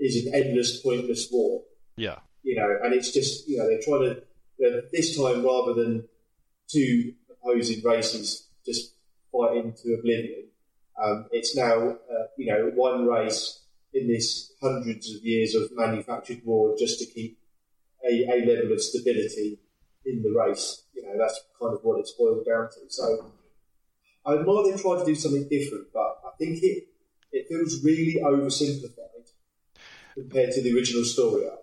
is an endless, pointless war. yeah, You know, and it's just you know they try to you know, this time rather than two opposing races just fighting to oblivion. Um, it's now uh, you know one race in this hundreds of years of manufactured war just to keep a, a level of stability in the race. You know, that's kind of what it's boiled down to. So I admire them trying to do something different, but I think it it feels really oversimplified compared to the original story arc.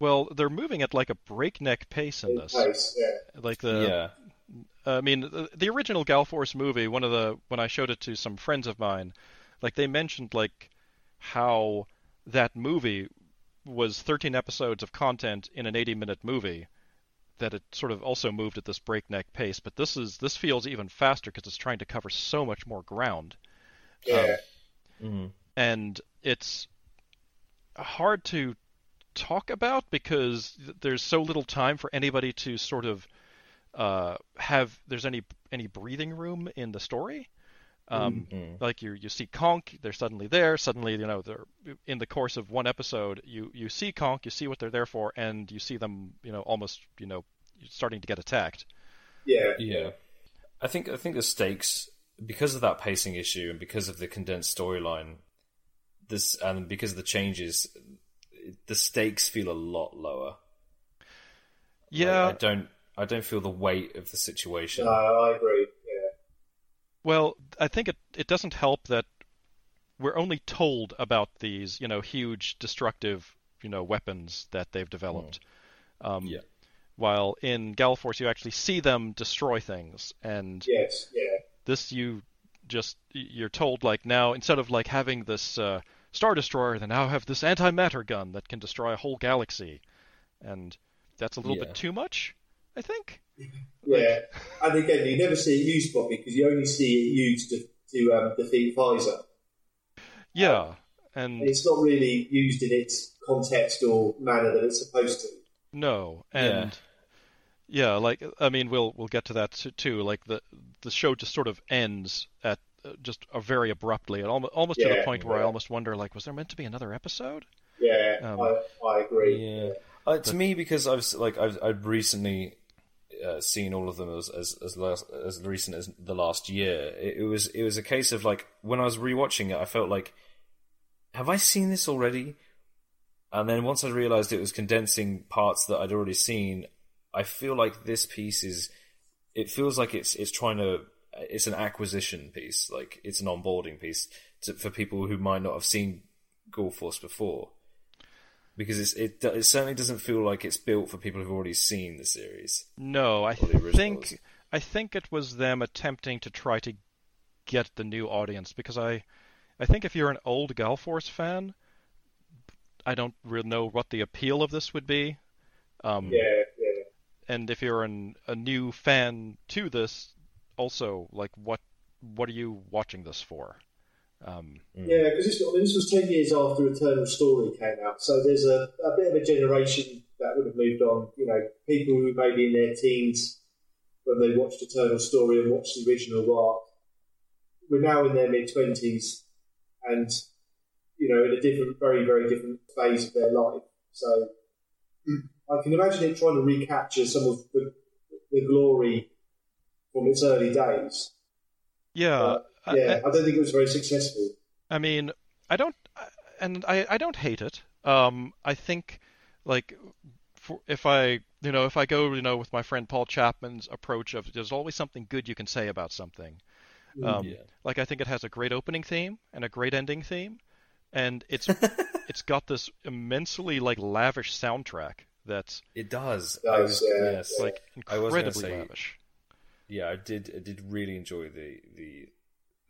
Well, they're moving at like a breakneck pace in In this. place, yeah. Like the, yeah. I mean, the, the original Gall Force movie. One of the when I showed it to some friends of mine, like they mentioned like how that movie was 13 episodes of content in an 80 minute movie that it sort of also moved at this breakneck pace but this is this feels even faster because it's trying to cover so much more ground Yeah. Mhm. and it's hard to talk about because there's so little time for anybody to sort of uh, have there's any any breathing room in the story. Um, Mhm. Like you you see Conk, they're suddenly there. Suddenly, you know, they're in the course of one episode. You you see Conk, you see what they're there for, and you see them, you know, almost you know starting to get attacked. Yeah. Yeah, I think I think the stakes because of that pacing issue and because of the condensed storyline, this and because of the changes, the stakes feel a lot lower. Like, Yeah, I don't I don't feel the weight of the situation. No, I agree. Yeah. Well, I think it it doesn't help that we're only told about these, you know, huge destructive, you know, weapons that they've developed. Um, Yeah. While in Gall Force, you actually see them destroy things, and Yes. Yeah. this you just you're told like now instead of like having this uh, star destroyer, they now have this antimatter gun that can destroy a whole galaxy, and that's a little Yeah. bit too much, I think. Yeah. and again, you never see it used properly because you only see it used to, to um, defeat Pfizer. Yeah, and It's not really used in its context or manner that it's supposed to. No, and yeah. like I mean, we'll we'll get to that too. Like the the show just sort of ends at uh, just uh, very abruptly, and almost almost to the point where I almost wonder, like, was there meant to be another episode? Yeah, Um, I, I agree. Yeah, uh, to me because I've like I've I've recently uh, seen all of them as as as, last, as recent as the last year. It, it was it was a case of like when I was rewatching it, I felt like, have I seen this already? And then once I realized it was condensing parts that I'd already seen, I feel like this piece is. It feels like it's it's trying to. It's an acquisition piece, like it's an onboarding piece to, for people who might not have seen Gall Force before because it's, it it certainly doesn't feel like it's built for people who've already seen the series. No, I Or the originals. think I think it was them attempting to try to get the new audience because I I think if you're an old Gall Force fan, I don't really know what the appeal of this would be. Um, Yeah, yeah. and if you're an, a new fan to this, also like what what are you watching this for? Um, Yeah, because this, I mean, this was 10 years after Eternal Story came out, so there's a, a bit of a generation that would have moved on. You know, people who may be in their teens when they watched Eternal Story and watched the original arc. We're now in their mid 20s and, you know, in a different, very, very different phase of their life. So I can imagine it trying to recapture some of the, the glory from its early days. yeah, I- yeah, I don't think it was very successful. I mean, I don't, and I, I don't hate it. Um, I think, like, for, if I, you know, if I go, you know, with my friend Paul Chapman's approach of there's always something good you can say about something. Um, Yeah. Like, I think it has a great opening theme and a great ending theme, and it's *laughs* it's got this immensely like lavish soundtrack that's It does. Does, I yeah, yes. yeah. like I was incredibly say- lavish. Yeah, I did. I did really enjoy the the,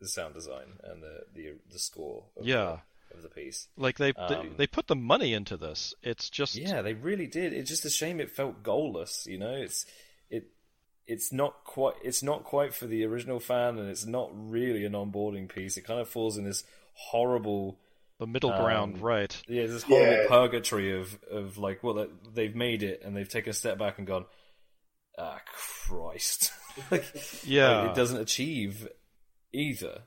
the sound design and the the, the score. Of Yeah. the, of the piece. Like they, they Um, they put the money into this. It's just Yeah, they really did. It's just a shame it felt goalless. You know, it's it it's not quite it's not quite for the original fan, and it's not really an onboarding piece. It kind of falls in this horrible. the middle ground, um, right? Yeah, this horrible Yeah. purgatory of of like, well, they- they've made it and they've taken a step back and gone, ah, Christ, *laughs* like, Yeah. like, it doesn't achieve either.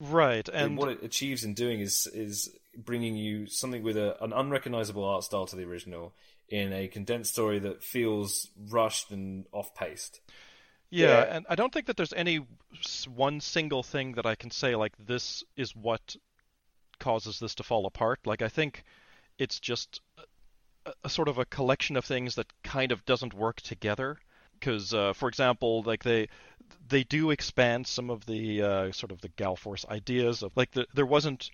Right, And and what it achieves in doing is is bringing you something with a, an unrecognizable art style to the original in a condensed story that feels rushed and off paced. Yeah, Yeah. and I don't think that there's any one single thing that I can say like this is what causes this to fall apart. Like I think it's just a, a sort of a collection of things that kind of doesn't work together. Because, uh, for example, like they they do expand some of the uh, sort of the Gall Force ideas of like the, there wasn't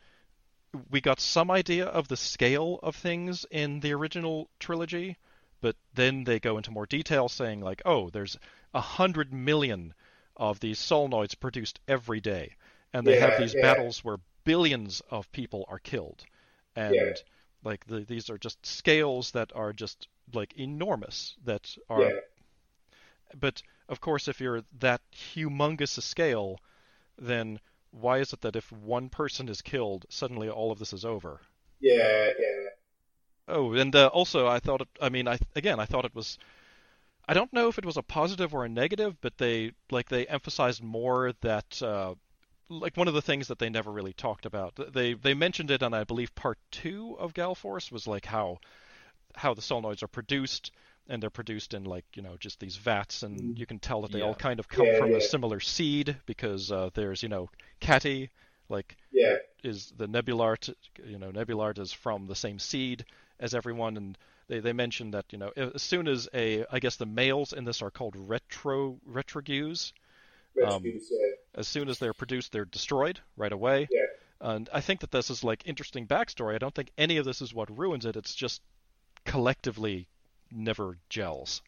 we got some idea of the scale of things in the original trilogy, but then they go into more detail, saying like, oh, there's a hundred million of these solenoids produced every day, and they have these yeah. battles where billions of people are killed, and Yeah. like the, these are just scales that are just like enormous. That are, Yeah. But of course, if you're that humongous a scale, then why is it that if one person is killed, suddenly all of this is over? Yeah, yeah. Oh, and uh, also I thought it. I mean, I again I thought it was. I don't know if it was a positive or a negative, but they like they emphasized more that uh, like one of the things that they never really talked about. They they mentioned it on I believe part two of Gall Force was like how how the solenoids are produced and they're produced in like you know just these vats and you can tell that they all kind of come Yeah, from a similar seed because uh, there's you know Catty like Yeah, is the Nebulart, you know, Nebulart is from the same seed as everyone, and they, they mentioned that you know as soon as a I guess the males in this are called retro retrogues. Um, yeah. As soon as they're produced, they're destroyed right away. Yeah. And I think that this is like interesting backstory. I don't think any of this is what ruins it. It's just collectively never gels.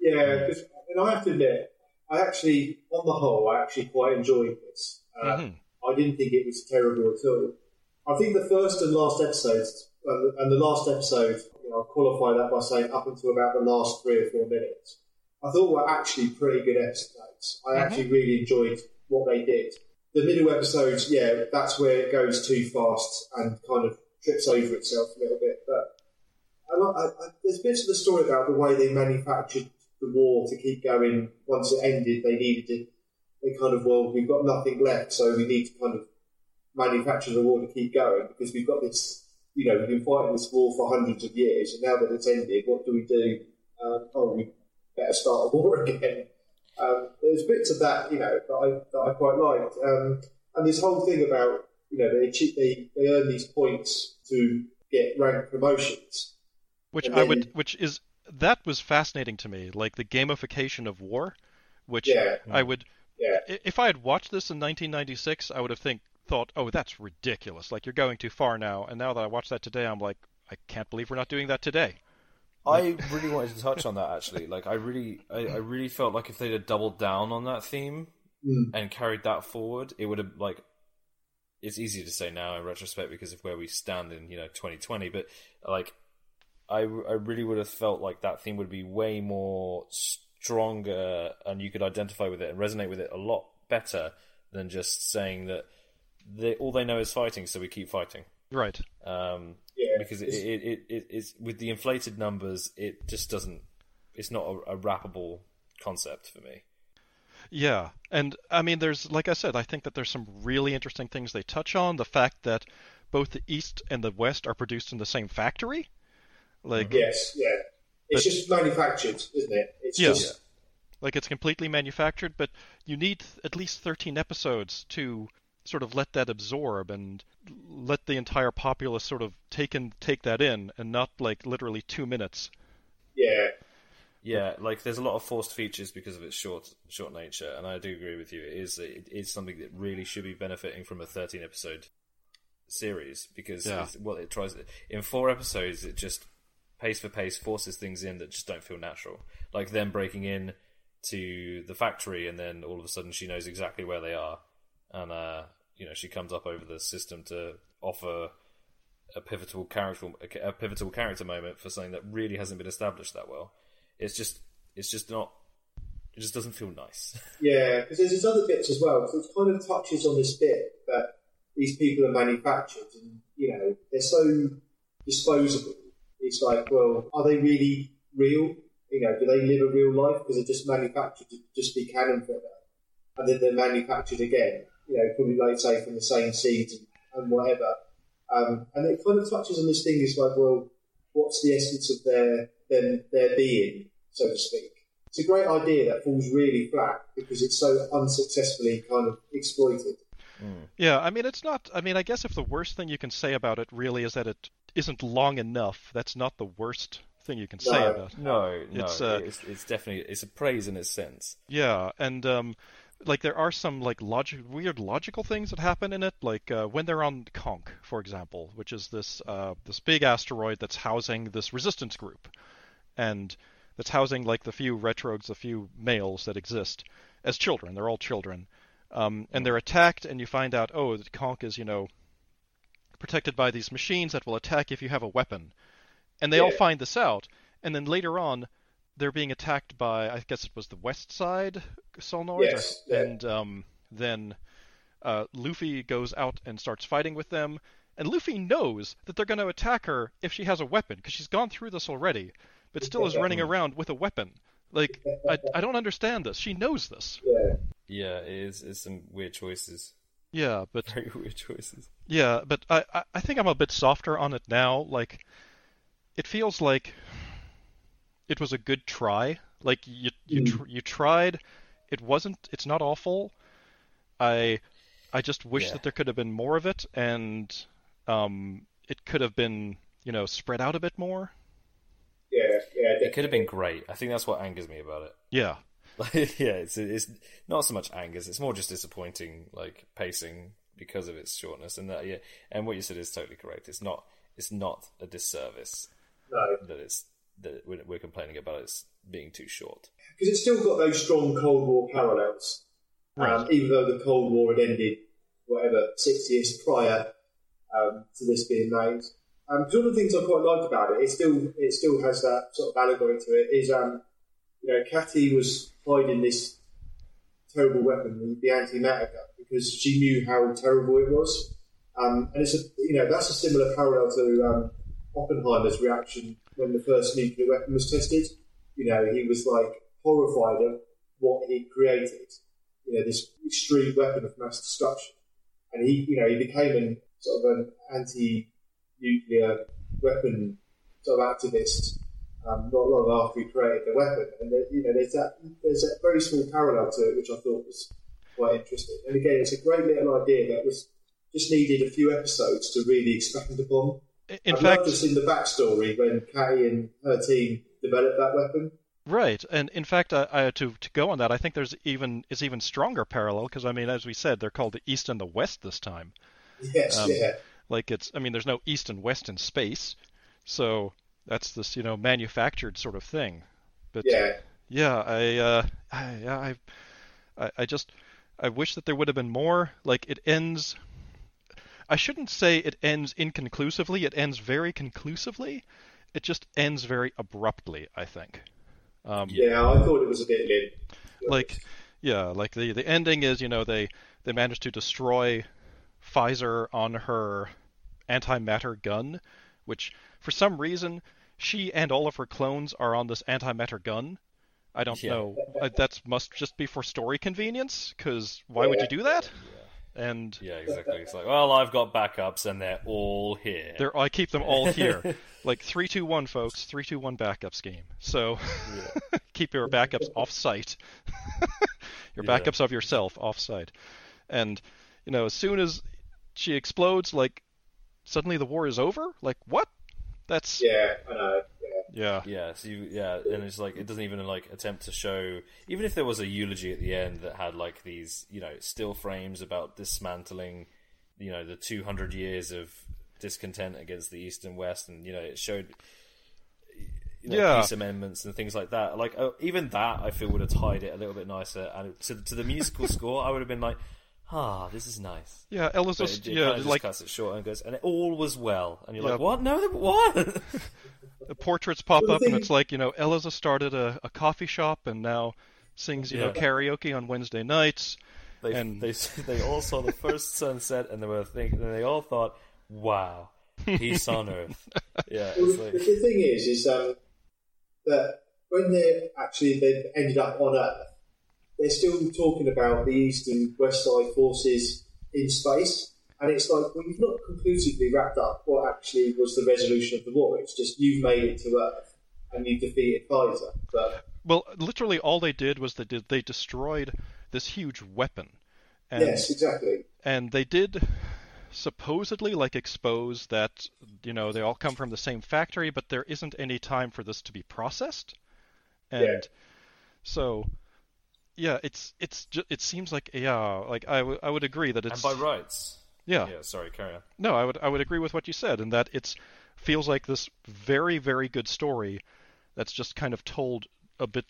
Yeah, and I have to admit, I actually, on the whole, I actually quite enjoyed this. Uh, Mhm. I didn't think it was terrible at all. I think the first and last episodes, and the, and the last episode, you know, I'll qualify that by saying up until about the last three or four minutes, I thought were actually pretty good episodes. I actually really enjoyed what they did. The middle episodes, yeah, that's where it goes too fast and kind of trips over itself a little bit. I, I, there's bits of the story about the way they manufactured the war to keep going. Once it ended, they needed to. They kind of well, we've got nothing left, so we need to kind of manufacture the war to keep going because we've got this. You know, we've been fighting this war for hundreds of years, and now that it's ended, what do we do? Um, oh, we better start a war *laughs* again. Um, there's bits of that, you know, that I that I quite liked, um, and this whole thing about you know they they they earn these points to get rank promotions. Which And I would, which is that was fascinating to me, like the gamification of war, which Yeah. I would, Yeah, if I had watched this in 1996, I would have think thought, oh, that's ridiculous, like you're going too far now. And now that I watch that today, I'm like, I can't believe we're not doing that today. I really wanted to touch on that actually. Like, I really, I, I really felt like if they'd have doubled down on that theme Mm. and carried that forward, it would have like. It's easy to say now in retrospect because of where we stand in you know 2020, but like, I I really would have felt like that theme would be way more stronger, and you could identify with it and resonate with it a lot better than just saying that they all they know is fighting, so we keep fighting. Right. Um, Yeah, because it, it's- it, it, it, it's with the inflated numbers, it just doesn't. It's not a, a wrappable concept for me. Yeah, and I mean, there's like I said, I think that there's some really interesting things they touch on. The fact that both the East and the West are produced in the same factory, like yes, yeah. It's But- just manufactured, isn't it? It's Yeah. just like it's completely manufactured. But you need at least 13 episodes to sort of let that absorb and let the entire populace sort of take in, take that in, and not like literally two minutes. yeah, Yeah, like there's a lot of forced features because of its short short nature, and I do agree with you. It is it is something that really should be benefiting from a 13 episode series because Yeah. it's, well, it tries in four episodes. It just pace for pace forces things in that just don't feel natural, like them breaking in to the factory, and then all of a sudden she knows exactly where they are, and uh, you know she comes up over the system to offer a pivotal character a pivotal character moment for something that really hasn't been established that well. It's just it's just not it just doesn't feel nice. *laughs* yeah. Because there's these other bits as well. Because it kind of touches on this bit that these people are manufactured, and you know they're so disposable. It's like, well, are they really real? You know, do they live a real life? Because they're just manufactured to just be cannon fodder, and then they're manufactured again. You know, probably like say from the same seeds and, and whatever. Um, and it kind of touches on this thing. It's like, well, what's the essence of their their, their being, so to speak? It's a great idea that falls really flat because it's so unsuccessfully kind of exploited. Yeah, I mean, it's not. I mean, I guess if the worst thing you can say about it really is that it isn't long enough, that's not the worst thing you can say about it. No, no, It's, uh, it's it's definitely it's a praise in its sense. Yeah, and um, like there are some like logic, weird logical things that happen in it, like uh, when they're on Conk, for example, which is this uh, this big asteroid that's housing this resistance group, and that's housing like the few retrogues, the few males that exist as children. They're all children, Um, and they're attacked, and you find out, oh, that Conk is, you know, protected by these machines that will attack if you have a weapon. And they all find this out, and then later on, they're being attacked by, I guess it was the West Side Solenoids, Yes, yeah. and um, then uh, Lufy goes out and starts fighting with them. And Lufy knows that they're going to attack her if she has a weapon, because she's gone through this already, but still is running around with a weapon. Like, I, I don't understand this. She knows this. Yeah. Yeah, it is. It's some weird choices. Yeah, but Very weird choices. yeah, but I, I, I think I'm a bit softer on it now. Like, it feels like it was a good try. Like you you Mm. tr- you tried. It wasn't. It's not awful. I I just wish Yeah. that there could have been more of it, and um, it could have been you know spread out a bit more. Yeah, yeah. It could have been great. I think that's what angers me about it. Yeah, *laughs* Like, yeah, it's it's not so much angers. It's more just disappointing, like pacing because of its shortness. And that, yeah, and what you said is totally correct. It's not it's not a disservice No, that it's that we're, complaining about it's being too short. because it's still got those strong Cold War parallels. Um, even though the Cold War had ended, whatever, six years prior um, to this being made. Um, one of the things I quite like about it, it still it still has that sort of allegory to it. Is um, you know, Catty was hiding this terrible weapon, the, the antimatter gun, because she knew how terrible it was. Um, and it's a you know that's a similar parallel to um, Oppenheimer's reaction when the first nuclear weapon was tested. You know, he was like horrified at what he created. You know, this extreme weapon of mass destruction, and he, you know, he became an sort of an anti-nuclear weapon sort of activist. Um, not long after he created the weapon, and there, you know, there's that there's a very small parallel to it, which I thought was quite interesting. And again, it's a great little idea that was just needed a few episodes to really expand upon. I- in I'd fact, to see the backstory when Catty and her team developed that weapon. Right, and in fact, I, I, to to go on that, I think there's even is even stronger parallel because I mean, as we said, they're called the East and the West this time. Yes, Um, yeah, Like it's, I mean, there's no East and West in space, so that's this you know manufactured sort of thing. But yeah, yeah, I, uh, I, yeah, I, I, just, I wish that there would have been more. Like it ends. I shouldn't say it ends inconclusively. It ends very conclusively. It just ends very abruptly. I think. Um, yeah. I thought it was a to be like yeah like the the ending is you know they they managed to destroy Pfizer on her antimatter gun which for some reason she and all of her clones are on this antimatter gun. I don't Yeah. know. That must just be for story convenience cuz why would you do that? And Yeah, exactly. It's like, well, I've got backups and they're all here. they're I keep them all here. *laughs* Like 321 folks. 321 backup scheme. So *laughs* keep your backups off site *laughs* your Yeah. backups of yourself off site and you know as soon as she explodes like suddenly the war is over? Like what that's yeah, I know. Yeah. yeah Yeah, so you, yeah, and it's like it doesn't even like attempt to show. Even if there was a eulogy at the end that had like these, you know, still frames about dismantling, you know, the two hundred years of discontent against the East and West, and you know, it showed. You know, Yeah. peace amendments and things like that. Like oh, even that, I feel would have tied it a little bit nicer. And to to the musical *laughs* score, I would have been like, "Ah, this is nice." yeah Ella's But just it, it yeah kind of just like cuts it short and goes, and it all was well. And you're Yeah. like, "What? No, what?" *laughs* *laughs* the portraits pop the up and it's like you know Ella's started a, a coffee shop and now sings you know karaoke on Wednesday nights They And- they *laughs* they all saw the first sunset and they were thinking, and they all thought, "Wow, peace on earth." Yeah, Well, it's the, like the thing is, is um, that when they actually they ended up on Earth, they're still talking about the East and West Side forces in space, and it's like, well, you've not conclusively wrapped up what actually was the resolution of the war. It's just you've made it to Earth and you've defeated Pfizer, but well literally all they did was they did they destroyed this huge weapon and yes, exactly. and they did supposedly like expose that you know they all come from the same factory but there isn't any time for this to be processed and Yeah. so yeah it's it's ju- it seems like yeah like I would I would agree that and it's by rights. yeah Yeah, sorry, carry on. no I would I would agree with what you said in that it's feels like this very very good story that's just kind of told a bit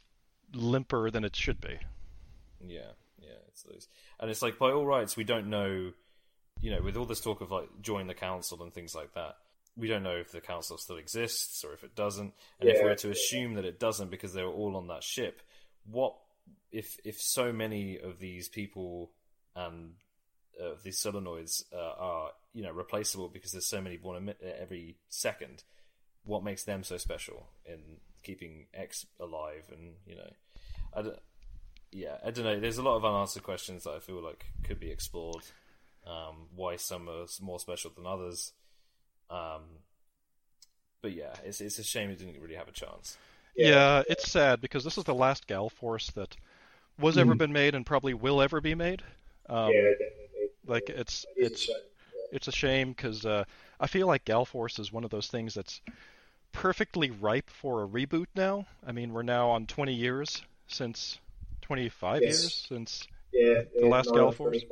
limper than it should be Yeah, yeah. it's lose. And it's like by all rights, we don't know. You know, with all this talk of like join the council and things like that, we don't know if the council still exists or if it doesn't. And if Yeah. we're to assume that it doesn't because they were all on that ship, what if if so many of these people and uh, these solenoids uh, are you know replaceable because there's so many born every second? What makes them so special in keeping X alive? And you know, I don't, yeah, I don't know. There's a lot of unanswered questions that I feel like could be explored. Um, why some are more special than others? Um, but yeah, it's it's a shame it didn't really have a chance. Yeah. it's sad because this is the last Gall Force that was ever been made and probably will ever be made. Um, yeah, definitely. Like it's It is a it's shame. it's a shame because uh, I feel like Gall Force is one of those things that's perfectly ripe for a reboot now. I mean, we're now on 20 years since 25 Yes. years since Yeah, yeah, last Gall Force?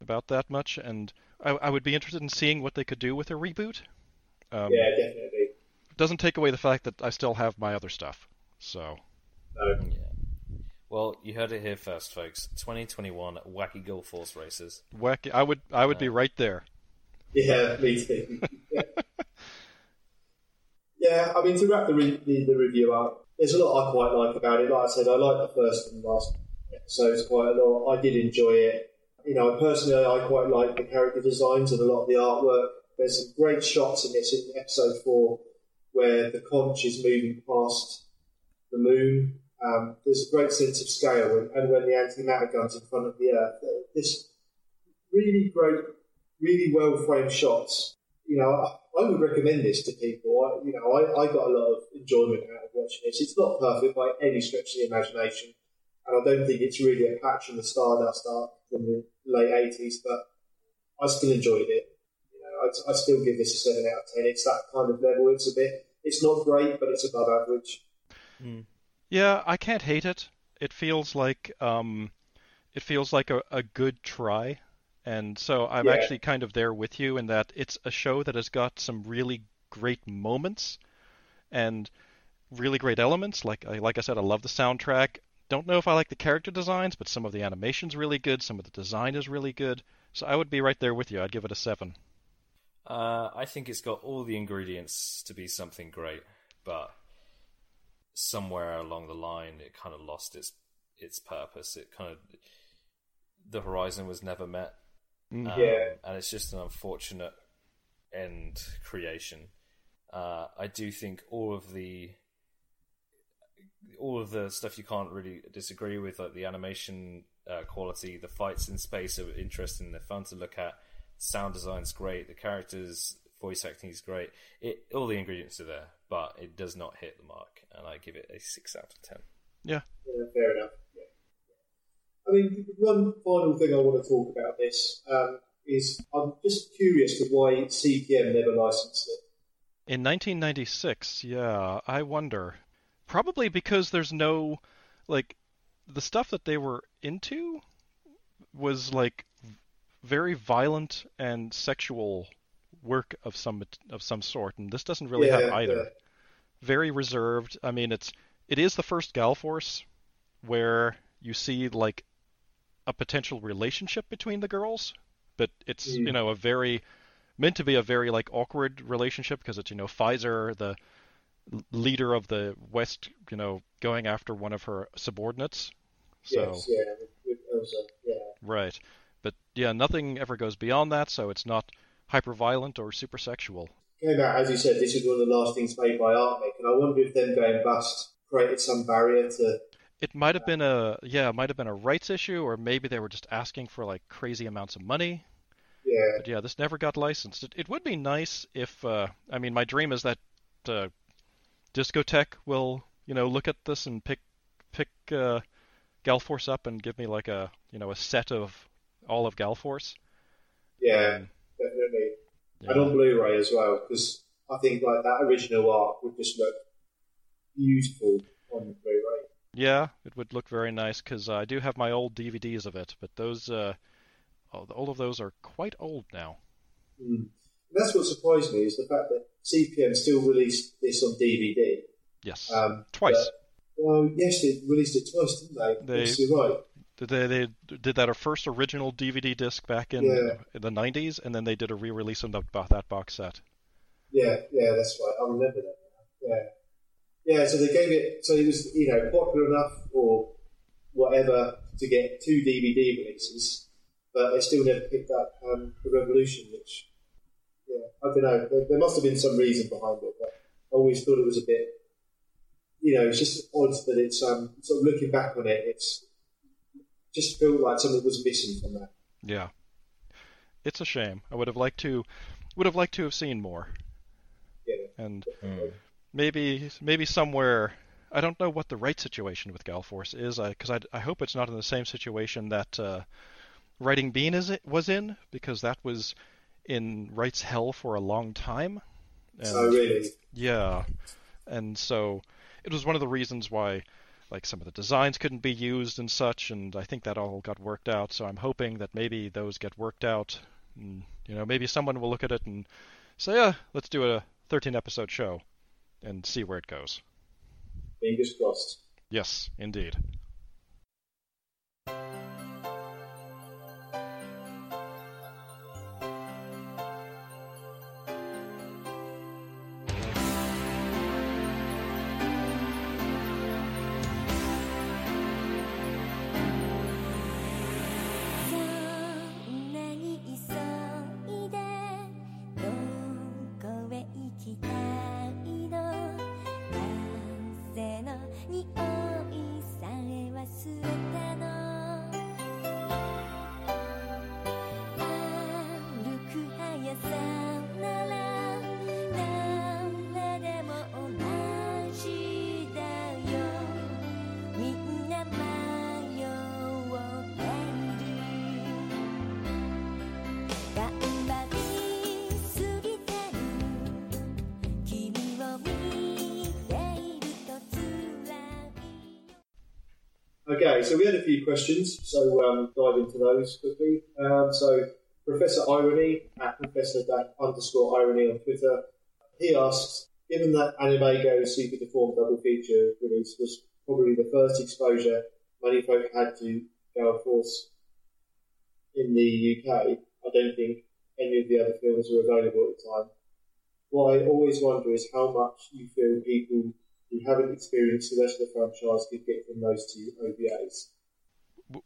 About that much, and I, I would be interested in seeing what they could do with a reboot. Um, yeah, definitely. Doesn't take away the fact that I still have my other stuff. So No. Yeah. Well, you heard it here first, folks. 2021 Wacky Gall Force races. wacky, I would I would be uh, right there. Yeah, me too. yeah. *laughs* yeah, I mean, to wrap the, re- the, the review up, there's a lot I quite like about it. Like I said, I like the first and last episodes quite a lot. I did enjoy it. You know, personally, I quite like the character designs and a lot of the artwork. There's some great shots in this in episode four where the conch is moving past the moon. Um, there's a great sense of scale, and, when the antimatter gun's in front of the Earth, this really great really well framed shots. You know, I, I would recommend this to people. I, you know, I, I got a lot of enjoyment out of watching this. It's not perfect by any stretch of the imagination, and I don't think it's really a patch on the Stardust arc from the late eighties, but I still enjoyed it. I, still give this a seven out of ten. It's that kind of level. It's a bit. It's not great, but it's above average. Yeah, I can't hate it. It feels like um, it feels like a, a good try, and so I'm Yeah. actually kind of there with you in that it's a show that has got some really great moments and really great elements. Like I like I said, I love the soundtrack. Don't know if I like the character designs, but some of the animation's really good. Some of the design is really good. So I would be right there with you. I'd give it a seven. Uh, I think it's got all the ingredients to be something great, but somewhere along the line, it kind of lost its its purpose. It kind of the horizon was never met, um, Yeah. and it's just an unfortunate end creation. Uh, I do think all of the all of the stuff you can't really disagree with, like the animation uh, quality, the fights in space are interesting. They're fun to look at. Sound design's great. The characters, voice acting is great. It all the ingredients are there, but it does not hit the mark, and I give it a six out of ten. Yeah. Yeah, fair enough. Yeah. I mean, one final thing I want to talk about this um, is I'm just curious to why CPM never licensed it. In 1996, yeah, I wonder. Probably because there's no, like, the stuff that they were into was like very violent and sexual work of some of some sort, and this doesn't really have either. yeah. Very reserved. I mean, it's it is the first Gall Force where you see like a potential relationship between the girls, but it's Mm. you know a very meant to be a very like awkward relationship because it's you know Pfizer the leader of the West you know going after one of her subordinates. So Yes, yeah, with, with Elsa, yeah. right, but yeah, nothing ever goes beyond that, so it's not hyper violent or super sexual. Out, as you said, this was one of the last things made by Artmic, and I wonder if them going bust created some barrier to. It might have been a yeah, it might have been a rights issue, or maybe they were just asking for like crazy amounts of money. Yeah, But yeah, this never got licensed. It, it would be nice if uh, I mean, my dream is that uh, Discotek will you know look at this and pick pick uh, Gall Force up and give me like a you know a set of all of Gall Force. yeah, Um, definitely. yeah. And on Blu-ray as well, because I think like that original art would just look beautiful on the Blu-ray. Yeah, it would look very nice because I do have my old DVDs of it, but those uh, all of those are quite old now. Mm. That's what surprised me is the fact that CPM still released this on DVD. Yes, Um, twice. but- Well, yes, they released it twice, didn't they? They- yes, you're right. Did they, they did that a first original DVD disc back in, Yeah. in the '90s, and then they did a re-release of that, that box set. Yeah, yeah, that's right. I remember that. Yeah, yeah. So they gave it. So it was you know popular enough or whatever to get two DVD releases, but they still never picked up um, the Revolution, which yeah, I don't know. There, there must have been some reason behind it, but I always thought it was a bit. You know, it's just odd that it's um sort of looking back on it, it's just feel like something was missing from that. Yeah, it's a shame. I would have liked to would have liked to have seen more, Yeah. and Mm. maybe maybe somewhere. I don't know what the right situation with Gall Force is, because I, I, hope it's not in the same situation that uh, Riding Bean is was in, because that was in Wright's hell for a long time. And, So really, Yeah, and so it was one of the reasons why, like some of the designs couldn't be used and such, and I think that all got worked out. So I'm hoping that maybe those get worked out. And, you know, maybe someone will look at it and say, "Yeah, let's do a 13 episode show," and see where it goes. fingers crossed. Yes, indeed. Okay, so we had a few questions, so um, dive into those quickly. Um, so Professor Irony at Professor underscore Irony on Twitter, he asks, given that AnimEigo's Super Deformed double feature release was probably the first exposure many folk had to Gall Force in the UK, I don't think any of the other films were available at the time. What I always wonder is how much you feel people who haven't experienced the rest of the franchise could get from those two OVAs.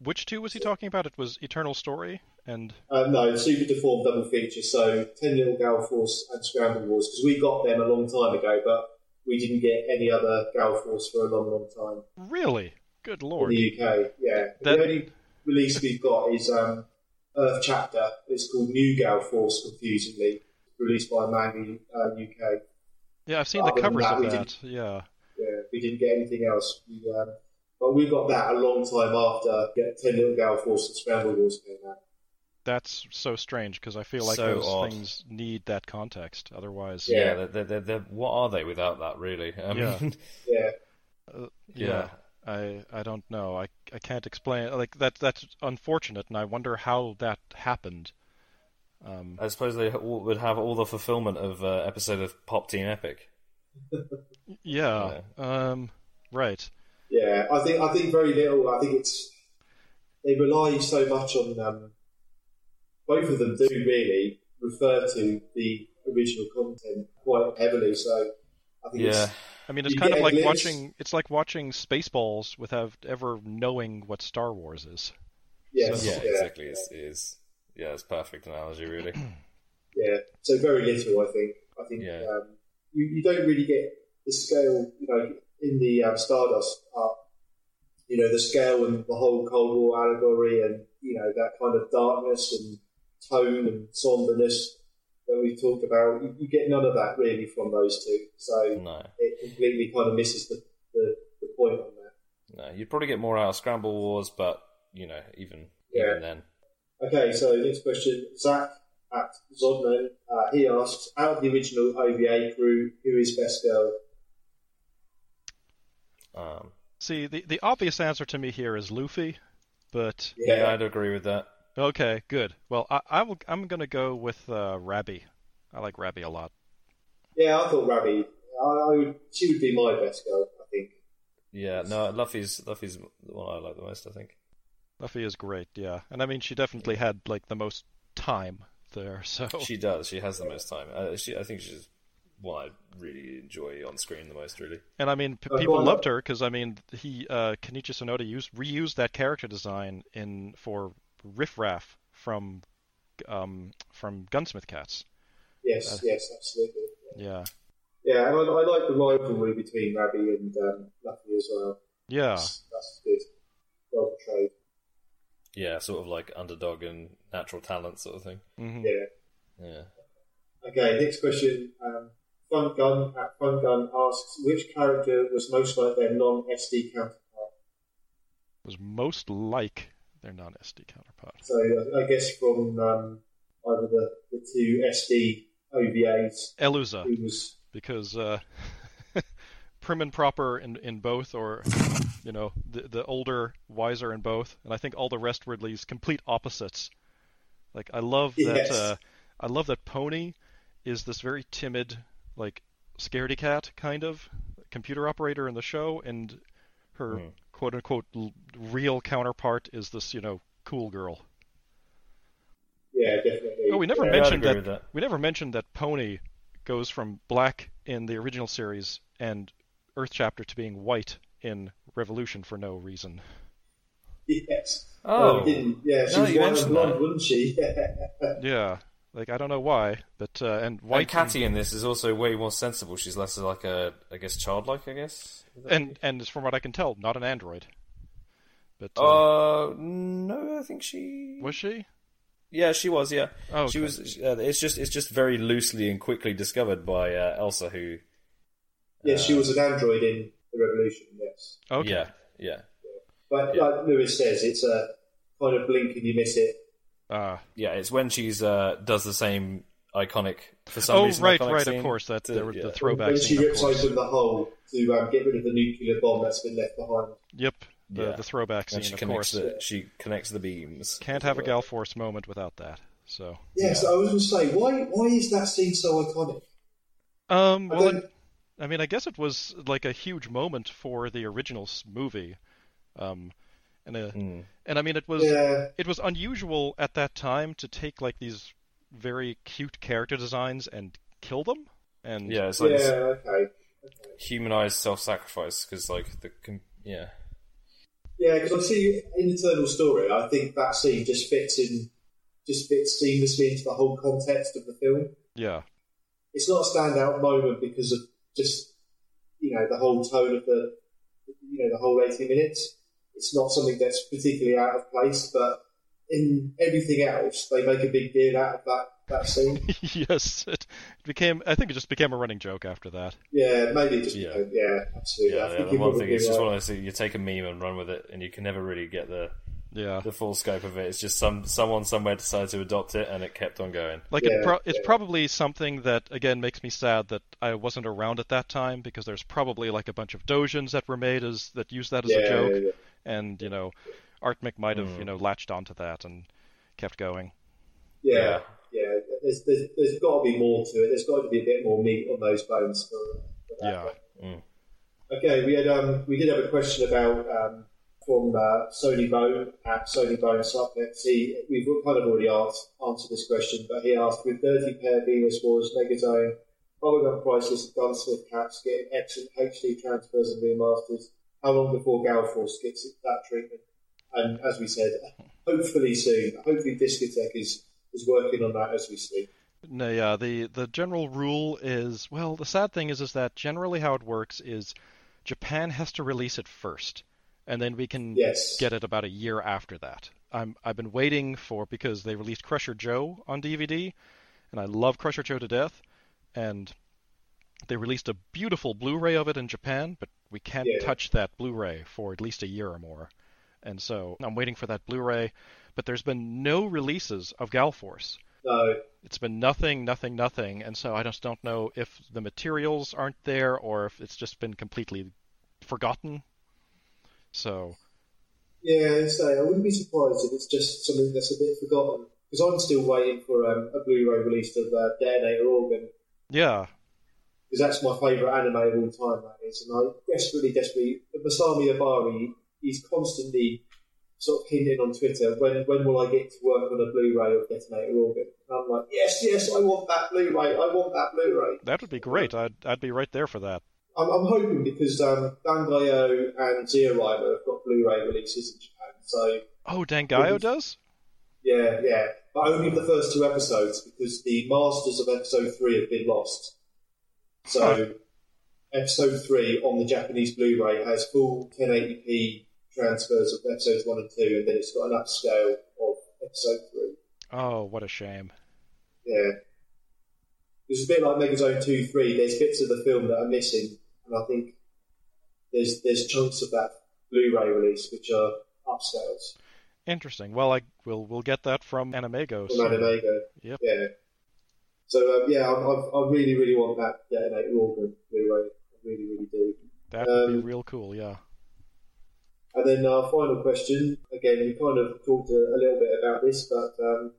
Which two was he talking about? It was Eternal Story and Uh, no, Super Deformed double feature, so 10 Little Gall Force and Scramble Wars, because we got them a long time ago, but we didn't get any other Gall Force for a long, long time really good lord! in the UK. Yeah. That- The only release we've got is um, Earth Chapter. It's called New Gall Force, confusingly, released by Manga uh, UK. Yeah, I've seen the Other than covers that, of that. Yeah. Yeah, we didn't get anything else. We, um, but we got that a long time after get 10 Little Gall Force and Scramble Wars came out. That's so strange because I feel like So those odd. things need that context. Otherwise, Yeah. Yeah, they're, they're, they're, what are they without that, really? I Yeah. mean, *laughs* Yeah. uh, Yeah. yeah, I I don't know. I I can't explain. Like that that's unfortunate, and I wonder how that happened. Um, I suppose they would have all the fulfillment of uh, episode of Pop Team Epic. Yeah. Um. Right. Yeah, I think I think very little. I think it's they rely so much on um, both of them do really refer to the original content quite heavily. So I think Yeah, it's, I mean, it's kind of like watching. It's like watching Spaceballs without ever knowing what Star Wars is. yes, yeah, yeah, exactly. It's, it is. Yeah, it's a perfect analogy, really. *clears throat* yeah. So very little. I think. I think Yeah. um, you you don't really get the scale. You know, in the um, Stardust part. You know the scale and the whole Cold War allegory, and you know that kind of darkness and tone and somberness that we talked about. You, you get none of that really from those two. So No, it completely kind of misses the, the, the point on that. no, you'd probably get more out of Scramble Wars, but you know, even Yeah. even then, Okay, so next question. Zach at Zodman, uh, he asks, out of the original OVA crew, who is best girl? um, See, the the obvious answer to me here is Lufy, but yeah. I'd agree with that. okay, good. Well, I, I will. I'm gonna go with uh, Rabby. I like Rabby a lot. Yeah, I thought Rabby. I, I would, she would be my best girl, I think. Yeah, no, Lufy's Lufy's the one I like the most. I think. Lufy is great, yeah. And I mean, she definitely had like the most time there. So She does. She has the most time. Uh, she, I think she's one I really enjoy on screen the most. Really. And I mean, p- Uh, people well, loved her because I mean, he uh, Kenichi Sonoda used reused that character design in for Riff Raff from um, from Gunsmith Cats. Yes, yes, absolutely. Yeah, Yeah, and I, I like the rivalry between Rabby and um, Lufy as well. yeah, That's, that's good. Well portrayed. Yeah, sort of like underdog and natural talent sort of thing. hmm Yeah. Yeah. Okay, next question. Um, Fun Gun at Fun Gun asks which character was most like their non SD counterpart. was most like their non-SD counterpart. So I, I guess from um, either the, the two SD OVAs, Eluza, was because uh, *laughs* prim and proper in in both, or you know, the the older, wiser in both, and I think all the rest were these complete opposites. Like I love that. Yes. Uh, I love that Pony is this very timid, like scaredy cat kind of computer operator in the show, and her Hmm. quote unquote l- real counterpart is this, you know, cool girl. yeah, definitely. Oh, we never yeah, mentioned that, that. We never mentioned that Pony goes from black in the original series and Earth Chapter to being white in Revolution for no reason. Yes. Oh. Well, we didn't. Yeah, she No, was you white and blonde, that. wouldn't she? *laughs* Yeah, like I don't know why, but uh, and And white Catty in this is also way more sensible. She's less like a, I guess, childlike. I guess. Is that- and and from what I can tell, not an android. But uh, Uh, no, I think she was she? Yeah, she was. Yeah, Oh, she was. Uh, it's just it's just very loosely and quickly discovered by uh, Elsa, who. yes, she was an android in the Revolution. Yes, Okay. Yeah, yeah, but Yeah. like Lewis says, it's a kind of blink and you miss it. Uh, yeah. It's when she's uh, does the same iconic for some oh, reason. right, right. scene Of course, that to- there were yeah. the throwback when she scene. Rips course. open the hole to um, get rid of the nuclear bomb that's been left behind. Yep, the Yeah. the throwback scene. And Of course, the she connects the beams. can't have a Gall Force moment without that. So, Yes, I was going to say, why why is that scene so iconic? um, I well, don't- it, I mean, I guess it was like a huge moment for the original movie, um, and uh Mm. and I mean, it was Yeah, it was unusual at that time to take like these very cute character designs and kill them. And Yeah, it's yeah, like this okay. humanized self-sacrifice because like the yeah Yeah, because I see in Eternal Story, I think that scene just fits in, just fits seamlessly into the whole context of the film. yeah, It's not a standout moment because of just, you know, the whole tone of the, you know, the whole 80 minutes. It's not something that's particularly out of place, but in everything else, they make a big deal out of that, that scene. *laughs* yes, it became. I think it just became a running joke after that. Yeah, maybe just, Yeah. yeah, yeah absolutely. yeah. I yeah think the one thing probably is just right. one of those things you take a meme and run with it, and you can never really get the Yeah, the full scope of it. It's just some someone somewhere decided to adopt it, and it kept on going. like it pro- it's yeah. probably something that again makes me sad that I wasn't around at that time because there's probably like a bunch of dojins that were made as that used that as yeah, a joke, yeah, yeah. And you know, Artmic might have Mm. you know latched onto that and kept going. Yeah, yeah. There's, there's, there's got to be more to it. There's got to be a bit more meat on those bones for, for that. Yeah. Mm. Okay, we had um, we did have a question about um, from uh, Sony Bone at Sony Bone Subnet. He we've kind of already asked, answered this question, but he asked with Dirty Pair Venus Wars, Megazone, Bubblegum Priceless, and Gunsmith Cats, getting excellent HD transfers and remasters. How long before Gall Force gets that treatment? And as we said, hopefully soon. Hopefully Discotek is is working on that as we speak. No, yeah, the the general rule is well, the sad thing is is that generally how it works is Japan has to release it first, and then we can Yes. get it about a year after that. I'm I've been waiting for because they released Crusher Joe on DVD, and I love Crusher Joe to death, and they released a beautiful Blu-ray of it in Japan, but we can't Yeah. touch that Blu-ray for at least a year or more. And so I'm waiting for that Blu-ray, but there's been no releases of Gall Force No, it's been nothing, nothing, nothing, and so I just don't know if the materials aren't there or if it's just been completely forgotten. So Yeah, so I wouldn't be surprised if it's just something that's a bit forgotten. Because I'm still waiting for um, a Blu-ray release of uh, Detonator Orgun, yeah, because that's my favourite anime of all time. That is, and I desperately, desperately, Masami Obari, he's constantly sort of hinting on Twitter when when will I get to work on a Blu-ray of Detonator Orgun? And I'm like, yes, yes, I want that Blu-ray. I want that Blu-ray. That would be great. I'd I'd be right there for that. I'm, I'm hoping because um, Bandai and Zeorymer have got Blu-ray releases in Japan, so Oh, Dangaio does? yeah, yeah, but only the first two episodes because the masters of episode three have been lost. So episode three on the Japanese Blu-ray has full 1080p transfers of episodes one and two, and then it's got an upscale of episode three. Oh, what a shame. Yeah. It's a bit like Megazone 2 3. There's bits of the film that are missing, and I think there's there's chunks of that Blu ray release which are upscales Interesting. Well, I will we'll get that from AnimEigo. from. AnimEigo. Yep. Yeah. So, um, yeah, I, I, I really, really want that Detonator Orgun Blu ray. I really, really do. That would be Um, real cool. Yeah. And then our final question, again, we kind of talked a, a little bit about this, but um,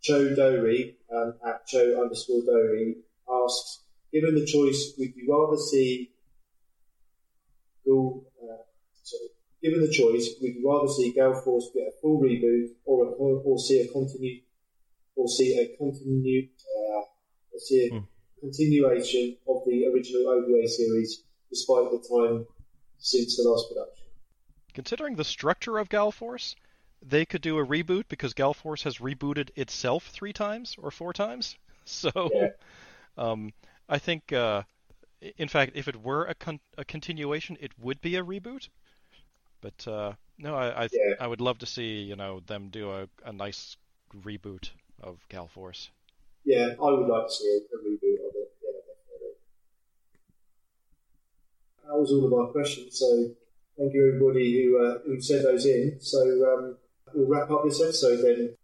Cho Dory um, at Cho underscore Dory asks, given the choice, would you rather see Gal, uh, sorry, given the choice, we'd you rather see Gall Force get a full reboot or a, or see a continue or see a continue uh, see a Hmm. continuation of the original OVA series despite the time since the last production? Considering the structure of Gall Force, they could do a reboot because Gall Force has rebooted itself three times or four times. *laughs* So, Yeah. um, I think, uh, in fact, if it were a, con- a continuation, it would be a reboot. But uh, no, I I, Yeah. I would love to see you know them do a, a nice reboot of Gall Force. Yeah, I would like to see a, a reboot of it. Yeah, definitely. That was all of our questions. So thank you everybody who uh, who sent those in. So um, we'll wrap up this episode then.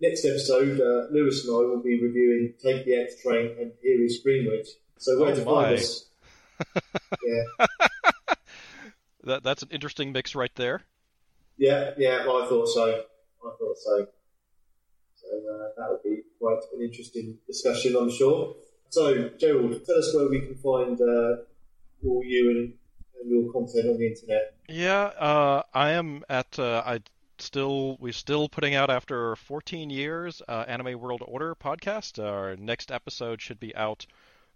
Next episode, uh, Lewis and I will be reviewing Take the X Train and Here is Greenwich. So where Oh to find us? *laughs* yeah, That that's an interesting mix right there. yeah, yeah. I thought so. I thought so. So uh, that would be quite an interesting discussion, I'm sure. So, Gerald, tell us where we can find uh, all you and, and your content on the internet. Yeah, uh, I am at. Uh, I still we're still putting out after 14 years uh, Anime World Order podcast. Our next episode should be out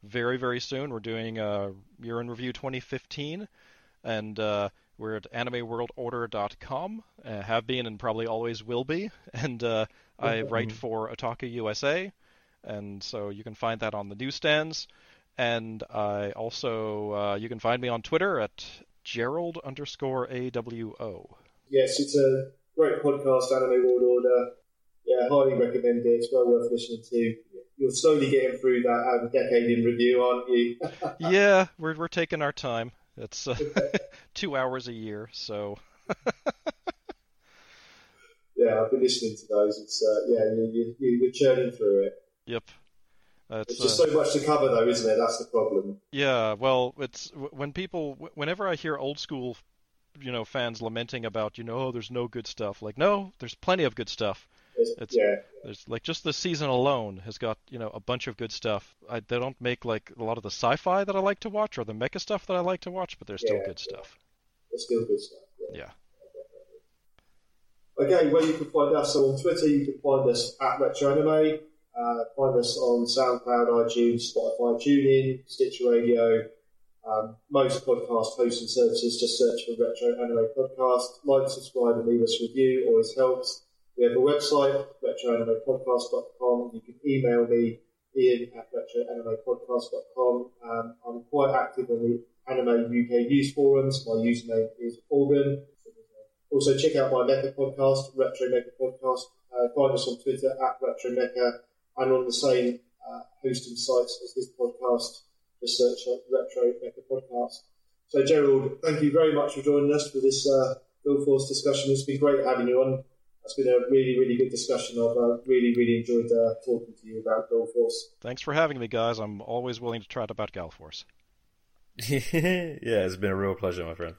very very soon. We're doing uh, year in review 2015, and uh, we're at animeworldorder.com. Uh, have been and probably always will be. *laughs* And uh, I *laughs* write for Otaku USA, and so you can find that on the newsstands. And I also uh, you can find me on Twitter at Gerald underscore AWO. Yes, it's a great podcast, Anime World Order. Yeah, highly recommend it. It's well worth listening to. You're slowly getting through that um, decade in review, aren't you? *laughs* yeah, we're we're taking our time. It's uh, *laughs* two hours a year, so yeah, I've been listening to those. It's uh, yeah, you, you, you're churning through it. yep. Uh, There's It's, just uh, so much to cover, though, isn't it? That's the problem. yeah, well, it's when people, whenever I hear old school, you know, fans lamenting about, you know, oh, there's no good stuff. Like, no, there's plenty of good stuff. It's, It's- yeah, There's like just this season alone has got you know a bunch of good stuff. I, they don't make like a lot of the sci-fi that I like to watch or the mecha stuff that I like to watch, but there's still Yeah, good stuff. it's still good stuff. Yeah. Okay, where you can find us on Twitter, you can find us at Retro Anime. Uh, find us on SoundCloud, iTunes, Spotify, TuneIn, Stitcher Radio, um, most podcast hosting services. Just search for Retro Anime Podcast. Like, subscribe, and leave us a review. Always helps. We have a website, retroanimepodcast.com. You can email me, Ian at retroanimepodcast.com. Um, I'm quite active on the Anime UK news forums. My username is Organ. Also, check out my Mecha podcast, Retro Mecha Podcast. Uh, find us on Twitter at Retro Mecha and on the same uh, hosting sites as this podcast. Just search up Retro Mecha Podcast. So, Gerald, thank you very much for joining us for this uh, Gall Force discussion. It's been great having you on. It's been a really, really good discussion. I've uh, really, really enjoyed uh, talking to you about Gall Force. Thanks for having me, guys. I'm always willing to chat about Gall Force. yeah, it's been a real pleasure, my friend.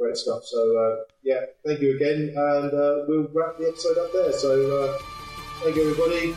Great stuff. So, uh, yeah, thank you again. And uh, we'll wrap the episode up there. So, uh, thank you, everybody.